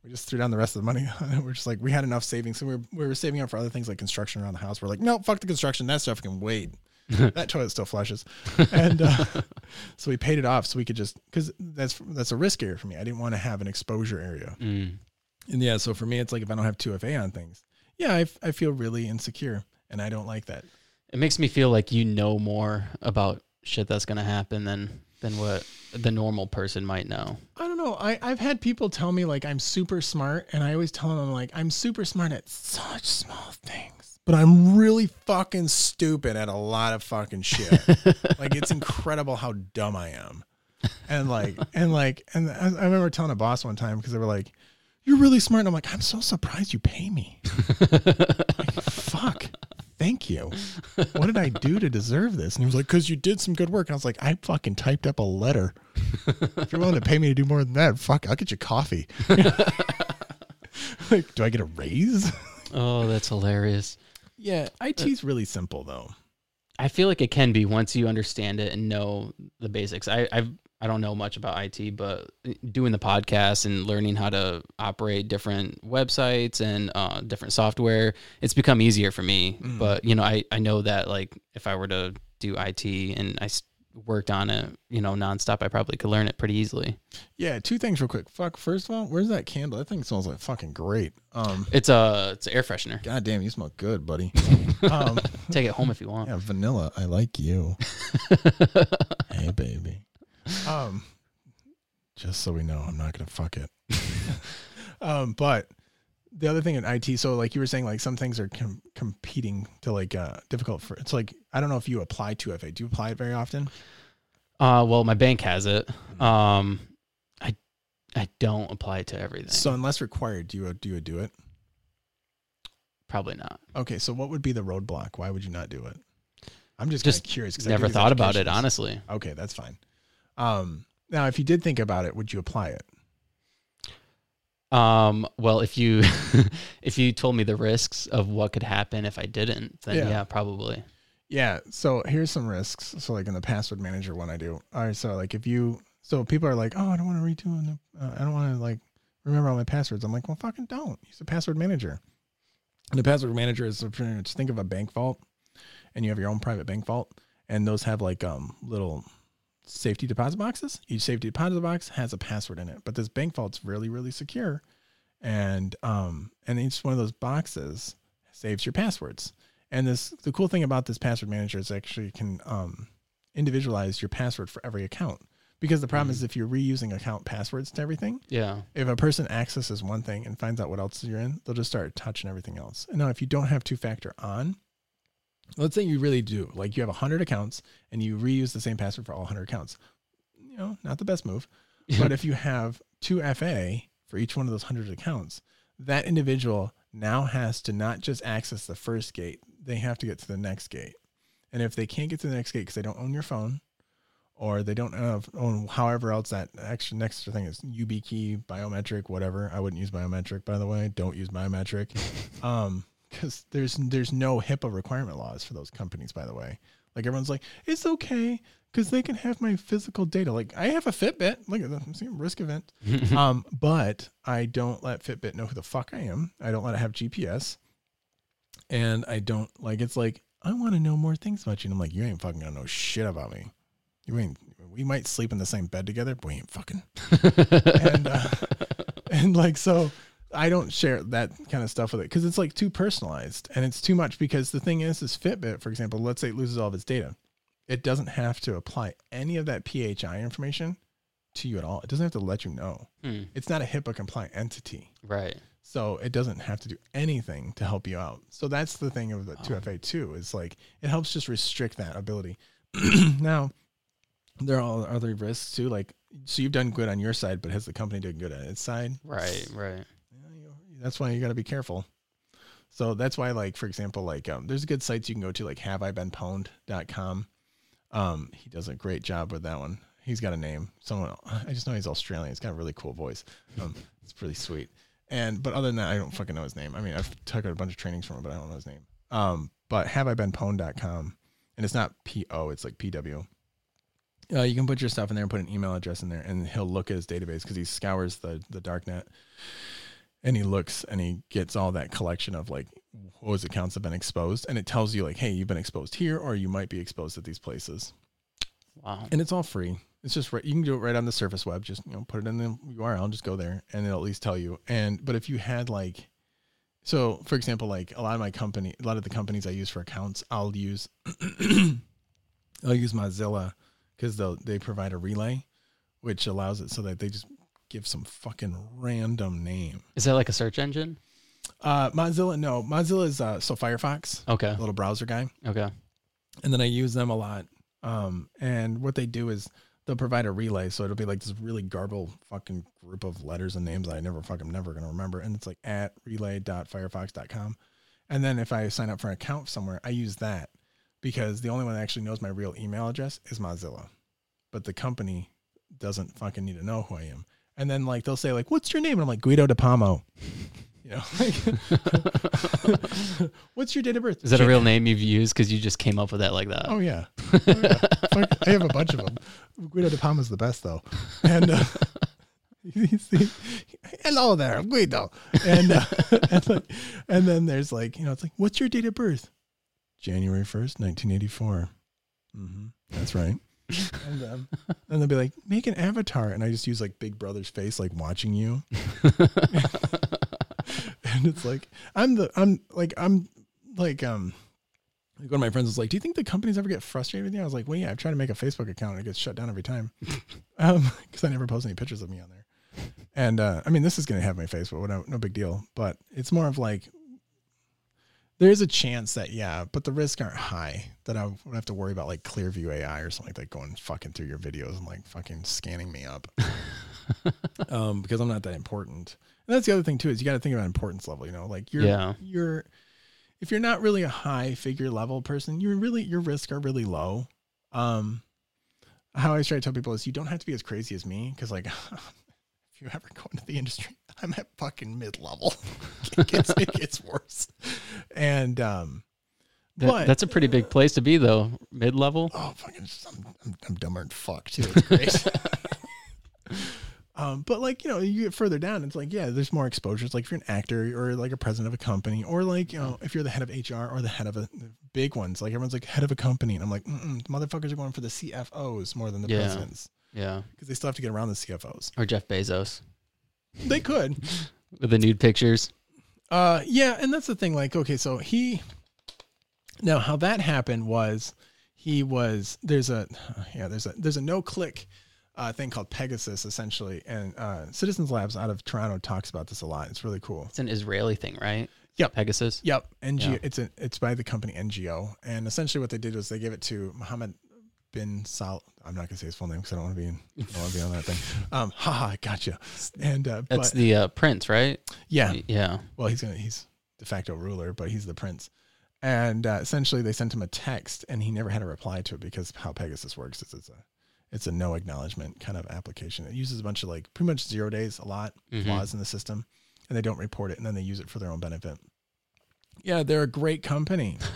We just threw down the rest of the money. [LAUGHS] we're just like, we had enough savings. So we were, we were saving up for other things like construction around the house. We're like, no, fuck the construction. That stuff can wait. [LAUGHS] that toilet still flushes. And uh, [LAUGHS] so we paid it off so we could just, because that's, that's a risk area for me. I didn't want to have an exposure area. Mm. And yeah, so for me, it's like if I don't have 2FA on things, yeah, I, I feel really insecure and I don't like that. It makes me feel like you know more about shit that's gonna happen than than what the normal person might know. I don't know. I, I've had people tell me like I'm super smart, and I always tell them I'm like I'm super smart at such small things, but I'm really fucking stupid at a lot of fucking shit. [LAUGHS] like it's incredible how dumb I am, and like and like and I, I remember telling a boss one time because they were like, "You're really smart," and I'm like, "I'm so surprised you pay me." like, fuck. Thank you. What did I do to deserve this? And he was like, because you did some good work. And I was like, I fucking typed up a letter. If you're willing to pay me to do more than that, fuck, I'll get you coffee. [LAUGHS] [LAUGHS] like, do I get a raise? Oh, that's hilarious. Yeah, IT's really simple though. I feel like it can be once you understand it and know the basics. I I've I don't know much about IT, but doing the podcast and learning how to operate different websites and uh, different software, it's become easier for me. Mhm. But you know, I I know that like if I were to do IT and I s- worked on it, you know, nonstop, I probably could learn it pretty easily. Yeah, two things real quick. Fuck, first of all, where's that candle? That thing smells like fucking great. Um, It's a it's an air freshener. God damn, you smell good, buddy. [LAUGHS] um, Take it home if you want. yeah, vanilla. I like you. [LAUGHS] hey, baby. Um, just so we know, I'm not gonna fuck it. [LAUGHS] um, but the other thing in IT, so like you were saying, like some things are com- competing to like uh difficult for. It's like I don't know if you apply 2FA. Do you apply it very often? Uh, well, my bank has it. Um, I I don't apply it to everything. So unless required, do you do you do it? probably not. Okay, so what would be the roadblock? Why would you not do it? I'm just, Just curious curious. 'cause I Never thought about it, honestly. Okay, that's fine. Um, now if you did think about it, would you apply it? Um, well, if you [LAUGHS] if you told me the risks of what could happen if I didn't, then Yeah. yeah, probably. Yeah. So here's some risks. So like in the password manager one I do. All right. So like if you, so people are like, oh, I don't want to redo, uh, I don't want to like remember all my passwords. I'm like, well, fucking don't use a password manager. And the password manager is pretty much think of a bank vault, and you have your own private bank vault, and those have like um little safety deposit boxes. Each safety deposit box has a password in it, but this bank vault's really really secure, and um and each one of those boxes saves your passwords. And this the cool thing about this password manager is actually can um, individualize your password for every account. Because the problem is if you're reusing account passwords to everything, Yeah. if a person accesses one thing and finds out what else you're in, they'll just start touching everything else. And now if you don't have two factor on, let's say you really do, like you have 100 accounts and you reuse the same password for all 100 accounts. You know, not the best move. But if you have two FA for each one of those 100 accounts, that individual now has to not just access the first gate, they have to get to the next gate. And if they can't get to the next gate because they don't own your phone or they don't have, own however else that extra next thing is YubiKey, biometric, whatever. I wouldn't use biometric, by the way. Don't use biometric. [LAUGHS] um, because there's there's no HIPAA requirement laws for those companies, by the way. Like everyone's like, it's okay because they can have my physical data. Like I have a Fitbit. Look at. See, risk event. [LAUGHS] um, but I don't let Fitbit know who the fuck I am. I don't let it have GPS. And I don't like it's like I want to know more things about you. And I'm like, you ain't fucking gonna know shit about me. You ain't. We might sleep in the same bed together, but we ain't fucking. [LAUGHS] and uh, [LAUGHS] and like so, I don't share that kind of stuff with it because it's like too personalized and it's too much. Because the thing is, is Fitbit, for example, let's say it loses all of its data, it doesn't have to apply any of that PHI information to you at all. It doesn't have to let you know. Hmm. It's not a HIPAA compliant entity. Right. So it doesn't have to do anything to help you out. So that's the thing of the 2FA too, is like it helps just restrict that ability. [CLEARS THROAT] now, there are all other risks too. Like, so you've done good on your side, but has the company done good on its side? Right. Right. That's why you got to be careful. So that's why, like, for example, like, um, there's good sites you can go to, like haveibeenpwned.com. Um, he does a great job with that one. He's got a name. Someone, I just know he's Australian. He's got a really cool voice. Um, it's pretty sweet. And, but other than that, I don't fucking know his name. I mean, I've took a bunch of trainings from him, but I don't know his name. Um, but haveibeenpwned.com. And it's not P-O, it's like P-W. Uh, you can put your stuff in there and put an email address in there, and he'll look at his database because he scours the the dark net, and he looks and he gets all that collection of like whose accounts have been exposed, and it tells you like, hey, you've been exposed here, or you might be exposed at these places, Wow. and it's all free. It's just right. You can do it right on the Surface Web. Just you know, put it in the URL, just go there, and it'll at least tell you. And but if you had like, so for example, like a lot of my company, a lot of the companies I use for accounts, I'll use, [COUGHS] I'll use Mozilla because they they provide a relay, which allows it so that they just give some fucking random name. Is that like a search engine? Uh, Mozilla, no, Mozilla is uh, so Firefox, Okay. a little browser guy Okay. and then I use them a lot. Um, and what they do is they'll provide a relay, so it'll be like this really garbled fucking group of letters and names that I never fucking never gonna remember, and it's like at relay.firefox.com. And then if I sign up for an account somewhere, I use that because the only one that actually knows my real email address is Mozilla, but the company doesn't fucking need to know who I am. And then like they'll say like, "What's your name?" And I'm like Guido DePalmo. [LAUGHS] You know, like, [LAUGHS] what's your date of birth? Is that a real name you've used? Because you just came up with that like that. Oh yeah, [LAUGHS] oh, yeah. I have a bunch of them. Guido de Palma's the best though, and uh, you see, hello there, Guido, and uh, and, like, and then there's like you know it's like what's your date of birth? January first, nineteen eighty four. Mm-hmm. That's right. And um, then they'll be like, make an avatar, and I just use like Big Brother's face, like watching you, [LAUGHS] and it's like I'm the I'm like I'm like um like one of my friends was like, "Do you think the companies ever get frustrated with you?" I was like, "Well, yeah. I've tried to make a Facebook account and it gets shut down every time, [LAUGHS] um, because I never post any pictures of me on there." And uh, I mean, this is gonna have my face, but no, no big deal. But it's more of like there is a chance that yeah, but the risks aren't high that I would have to worry about like Clearview AI or something like that going fucking through your videos and like fucking scanning me up, [LAUGHS] um, because I'm not that important. And that's the other thing too is you got to think about importance level. You know, like you're Yeah. you're if you're not really a high figure level person, you're really your risks are really low. Um, how I try to tell people is you don't have to be as crazy as me because like [LAUGHS] if you ever go into the industry, [LAUGHS] I'm at fucking mid level. [LAUGHS] it gets it gets worse, and um, That- but that's a pretty big place to be, though. Mid level. oh fucking I'm, I'm, I'm dumber than fuck too. It's great. [LAUGHS] Um, but like you know, you get further down, it's like yeah, there's more exposures. Like if you're an actor or like a president of a company, or like you know, if you're the head of HR or the head of a big ones, like everyone's like head of a company, and I'm like, motherfuckers are going for the CFOs more than the Yeah. presidents Yeah. because they still have to get around the CFOs. Or Jeff Bezos They could, [LAUGHS] with the nude pictures. uh, yeah, and that's the thing. Like, okay, so he now how that happened was he was there's a [SIGHS] yeah there's a there's a no click uh, thing called Pegasus essentially, and uh, Citizens Labs out of Toronto talks about this a lot. It's really cool. It's an Israeli thing, right? Yep. Pegasus. Yep, NGO. Yeah. It's a it's by the company NGO, and essentially what they did was they gave it to Mohammed bin Sal. I'm not gonna say his full name because I don't want to be in, I don't want to be on that thing. [LAUGHS] Um, [LAUGHS] haha, gotcha. And uh, That's but the uh, prince, right? yeah, Yeah. well, he's gonna he's de facto ruler, but he's the prince. And uh, essentially, they sent him a text, and he never had a reply to it because how Pegasus works is it's a it's a no acknowledgement kind of application. It uses a bunch of like pretty much zero days, a lot Mhm. flaws in the system, and they don't report it, and then they use it for their own benefit. Yeah, they're a great company. [LAUGHS]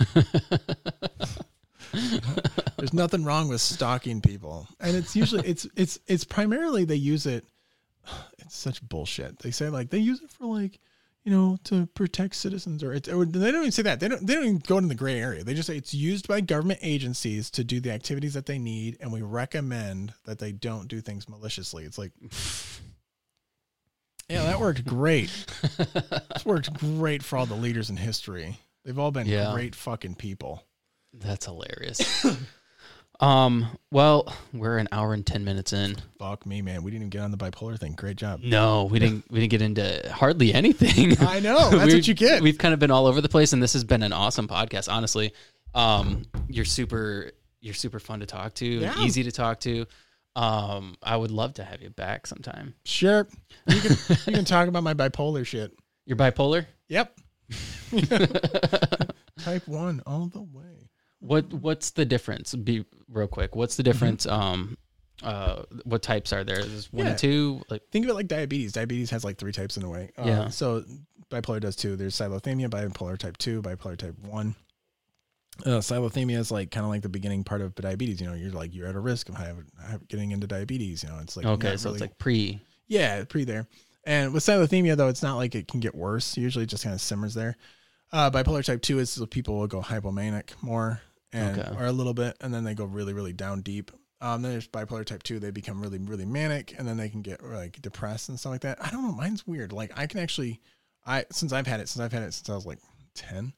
There's nothing wrong with stalking people, and it's usually it's it's it's primarily they use it. [SIGHS] It's such bullshit. They say like they use it for like, you know, to protect citizens, or, it's, or they don't even say that. They don't. They don't even go into the gray area. They just say it's used by government agencies to do the activities that they need, and we recommend that they don't do things maliciously. It's like, [LAUGHS] yeah, that worked great. This worked great for all the leaders in history. They've all been Yeah. great fucking people. That's hilarious. [LAUGHS] um. Well, we're an hour and ten minutes in. Fuck me, man. We didn't even get on the bipolar thing. Great job. No, we didn't. We didn't get into hardly anything. [LAUGHS] I know. That's [LAUGHS] what you get. We've kind of been all over the place, and this has been an awesome podcast. Honestly, um, you're super. You're super fun to talk to. Yeah. Easy to talk to. Um, I would love to have you back sometime. Sure. You can, you can talk about my bipolar shit. You're bipolar. Yep. [LAUGHS] Type one all the way. What What's the difference? Be real quick. What's the difference? Um, uh, what types are there? There's one Yeah. and two. Like, Think of it like diabetes. Diabetes has like three types in a way. Uh, Yeah. So bipolar does too. There's cyclothymia, bipolar type two, bipolar type one. Uh, is like kind of like the beginning part of diabetes. You know, you're like you're at a risk of having, getting into diabetes. You know, it's like okay, so really- it's like pre. Yeah, pre there. And with cyclothymia, though, it's not like it can get worse. Usually it just kind of simmers there. Uh, bipolar type 2 is people will go hypomanic more and Okay. or a little bit, and then they go really, really down deep. Um, then there's bipolar type 2, they become really, really manic, and then they can get like depressed and stuff like that. I don't know. Mine's weird. Like, I can actually, I since I've had it, since I've had it since I was like 10,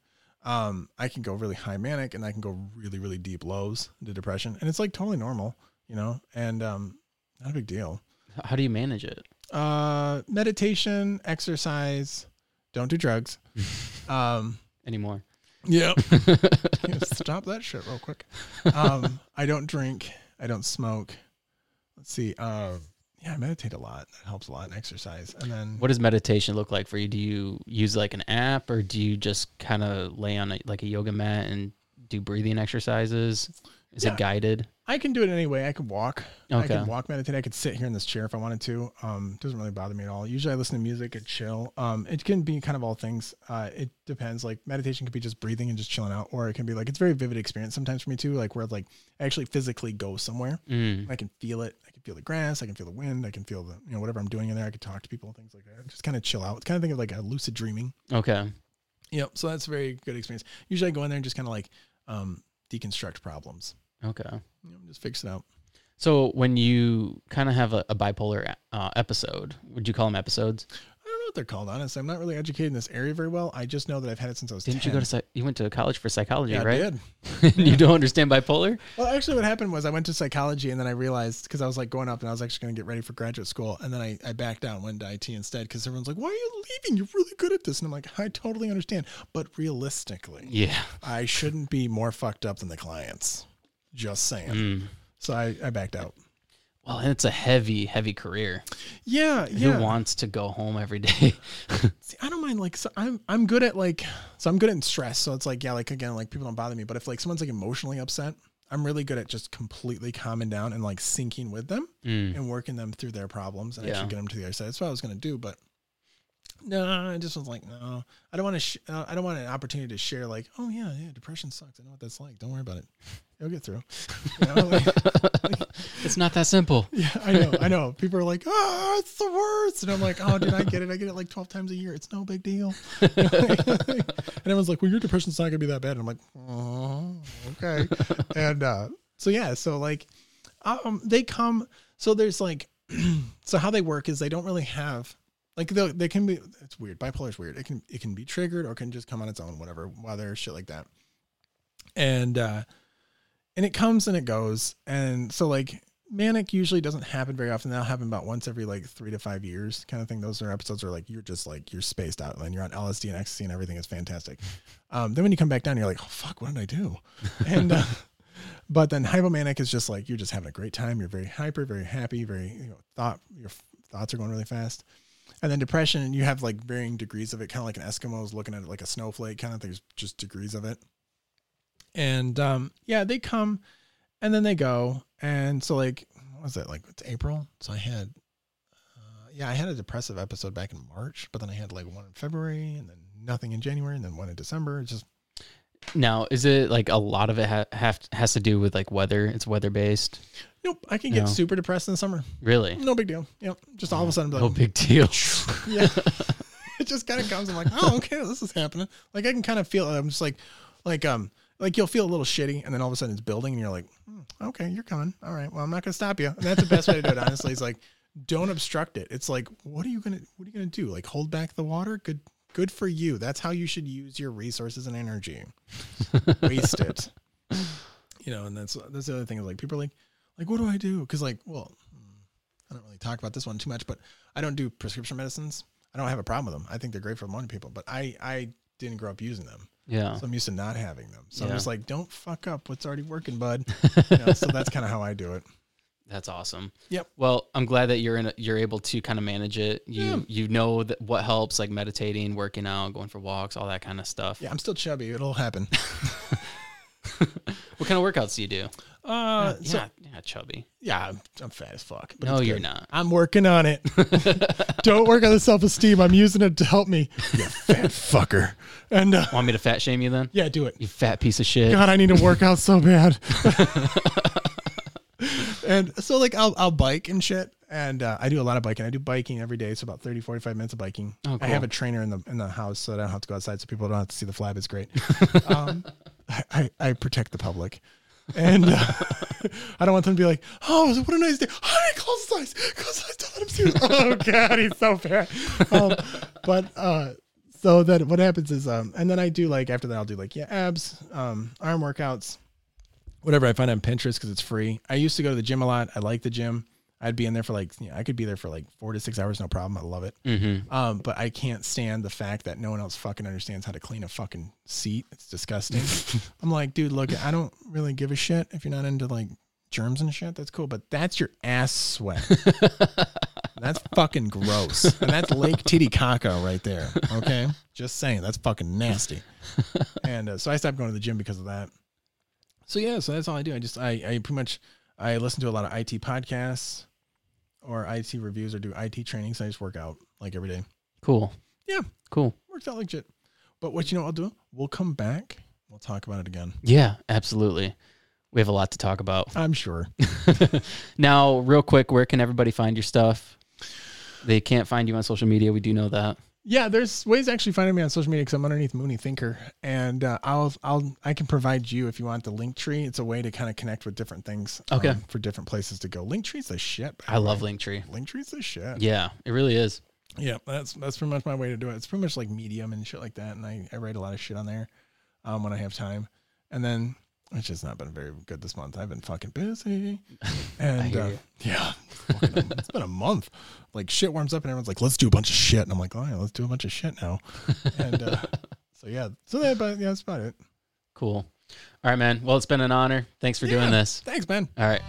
um, I can go really high manic and I can go really, really deep lows into depression. And it's like totally normal, you know, and um, not a big deal How do you manage it? uh meditation exercise don't do drugs [LAUGHS] um Anymore? [LAUGHS] yeah stop that shit real quick um i don't drink i don't smoke let's see uh yeah i meditate a lot that helps a lot and exercise and then What does meditation look like for you? Do you use like an app, or do you just kind of lay on a, like a yoga mat and do breathing exercises? Is Yeah. it guided? I can do it any way i could walk i Okay. could walk meditate i could sit here in this chair if i wanted to um doesn't really bother me at all usually i listen to music and chill um it can be kind of all things uh it depends like meditation could be just breathing and just chilling out or it can be like it's a very vivid experience sometimes for me too like where like I actually physically go somewhere Mm. I can feel it. I can feel the grass. I can feel the wind. I can feel the, you know, whatever I'm doing in there. I can talk to people and things like that. Just kind of chill out. It's kind of think of like a lucid dreaming. Okay. Yep. So that's a very good experience. Usually I go in there and just kind of like um, deconstruct problems. Okay. You know, just fix it out. So when you kind of have a, a bipolar uh, episode, would you call them episodes? I don't know what they're called, honestly. I'm not really educated in this area very well. I just know that I've had it since I was Didn't 10. you go to psych- you went to college for psychology, yeah, right? I did. [LAUGHS] you don't understand bipolar? Well, actually, what happened was I went to psychology and then I realized because I was like going up and I was actually going to get ready for graduate school. And then I, I backed out and went to IT instead because everyone's like, why are you leaving? You're really good at this. And I'm like, I totally understand. But realistically, Yeah. I shouldn't be more fucked up than the clients. Just saying. Mm. So I, I backed out. Well, and it's a heavy, heavy career. Yeah, yeah. Who wants to go home every day? [LAUGHS] See, I don't mind like so I'm I'm good at like so I'm good at stress. So it's like yeah, like again, like people don't bother me. But if like someone's like emotionally upset, I'm really good at just completely calming down and like syncing with them Mm. and working them through their problems and Yeah. actually get them to the other side. That's what I was gonna do, but no, I just was like, no, I don't want to. Sh- uh, I don't want an opportunity to share. Like, oh yeah, yeah, depression sucks. I know what that's like. Don't worry about it. It'll get through. [LAUGHS] You know, like- [LAUGHS] It's not that simple. [LAUGHS] Yeah, I know, I know. People are like, "Oh, it's the worst," and I'm like, "Oh, dude, I get it. I get it like 12 times a year. It's no big deal." and everyone's like, "Well, your depression's not gonna be that bad." And I'm like, "Oh, okay." and uh, so yeah, so like, um, they come. So there's like, [CLEARS THROAT] so how they work is they don't really have like they they can be. It's weird. Bipolar is weird. It can it can be triggered or can just come on its own, whatever. Weather, shit like that. And uh, and it comes and it goes. And so like manic usually doesn't happen very often. That'll happen about once every like three to five years kind of thing. Those are episodes where like you're just like you're spaced out and you're on LSD and ecstasy and everything is fantastic. [LAUGHS] Um, then when you come back down, you're like, oh fuck, what did I do? [LAUGHS] And uh, but then hypomanic is just like you're just having a great time. You're very hyper, very happy, very you know thought your thoughts are going really fast. And then depression, and you have like varying degrees of it, kind of like an Eskimo's looking at it like a snowflake, kind of. There's just degrees of it. And um, yeah, they come and then they go. And so, like, what was it? Like, it's April. So I had, uh, yeah, I had a depressive episode back in March, but then I had like one in February and then nothing in January and then one in December. It's just, Now, is it like a lot of it ha- have has to do with like weather? It's weather based. Nope, I can get No. super depressed in the summer. Really? No big deal. Yep. Just all of a sudden, be No like, big deal. [LAUGHS] yeah. [LAUGHS] it just kind of comes. I'm like, oh, okay, this is happening. Like I can kind of feel. I'm just like, like um, like you'll feel a little shitty, and then all of a sudden it's building, and you're like, hmm, okay, you're coming. All right, well, I'm not gonna stop you. And that's the best way to do it. Honestly, it's like, don't obstruct it. It's like, what are you gonna, what are you gonna do? Like hold back the water? Good, good for you. That's how you should use your resources and energy. Waste it. [LAUGHS] You know, and that's that's the other thing is like people are like, like what do I do? Because like, well, hmm, I don't really talk about this one too much, but I don't do prescription medicines. I don't have a problem with them. I think they're great for money people, but I I didn't grow up using them, Yeah. so I'm used to not having them. So I'm just like, don't fuck up what's already working, bud. [LAUGHS] You know, so that's kind of how I do it. That's awesome. Yep. Well, I'm glad that you're in. A, you're able to kind of manage it. You Yeah. you know that what helps, like meditating, working out, going for walks, all that kind of stuff. Yeah, I'm still chubby. It'll happen. [LAUGHS] [LAUGHS] What kind of workouts do you do? Uh, yeah, so yeah, chubby. yeah, I'm, I'm fat as fuck. But no, it's you're not. I'm working on it. [LAUGHS] Don't work on the self esteem. I'm using it to help me. You fat fucker. And uh, Want me to fat shame you then? yeah, do it. You fat piece of shit. God, I need to work out so bad. [LAUGHS] and so like I'll I'll bike and shit. And uh, I do a lot of biking. I do biking every day. It's about 30, 45 minutes of biking. Oh, I have a trainer in the in the house so I don't have to go outside so people don't have to see the flab. It's great. um, I, I, I protect the public. And uh, [LAUGHS] I don't want them to be like, oh, what a nice day. Hi, close eyes. Close eyes. Don't let him see. [LAUGHS] Oh, God, he's so bad. Um, but uh, so then what happens is, um, and then I do like, after that, I'll do like, yeah, abs, um, arm workouts, whatever I find on Pinterest because it's free. I used to go to the gym a lot. I like the gym. I'd be in there for like, you know, I could be there for like four to six hours, no problem. I love it. Mm-hmm. Um, but I can't stand the fact that no one else fucking understands how to clean a fucking seat. It's disgusting. [LAUGHS] I'm like, dude, look, I don't really give a shit if you're not into like germs and shit. That's cool, but that's your ass sweat. [LAUGHS] that's fucking gross. And that's Lake Titicaca right there. Okay, just saying, that's fucking nasty. [LAUGHS] And uh, so I stopped going to the gym because of that. So yeah, so that's all I do. I just I I pretty much I listen to a lot of IT podcasts or IT reviews or do IT trainings. I just work out like every day. Cool. Yeah. Cool. Works out like shit. But what you know I'll do? We'll come back. We'll talk about it again. Yeah, absolutely. We have a lot to talk about. I'm sure. [LAUGHS] now, real quick, where can everybody find your stuff? They can't find you on social media. We do know that. Yeah, there's ways actually finding me on social media because I'm underneath Moony Thinker, and uh, I'll I'll I can provide you if you want the Linktree. It's a way to kind of connect with different things. Okay. um, for different places to go. Linktree's the shit. I love way. Linktree. Linktree's the shit. Yeah, it really is. Yeah, that's that's pretty much my way to do it. It's pretty much like Medium and shit like that, and I, I write a lot of shit on there um, when I have time. And then it's just not been very good this month. I've been fucking busy, [LAUGHS] and uh, yeah, it's been a month. Like shit warms up, and everyone's like, "Let's do a bunch of shit," and I'm like, "Oh yeah, let's do a bunch of shit now." And uh, [LAUGHS] so yeah, so that, but yeah, that's about it. Cool. All right, man. Well, it's been an honor. Thanks for doing this. Thanks, man. All right.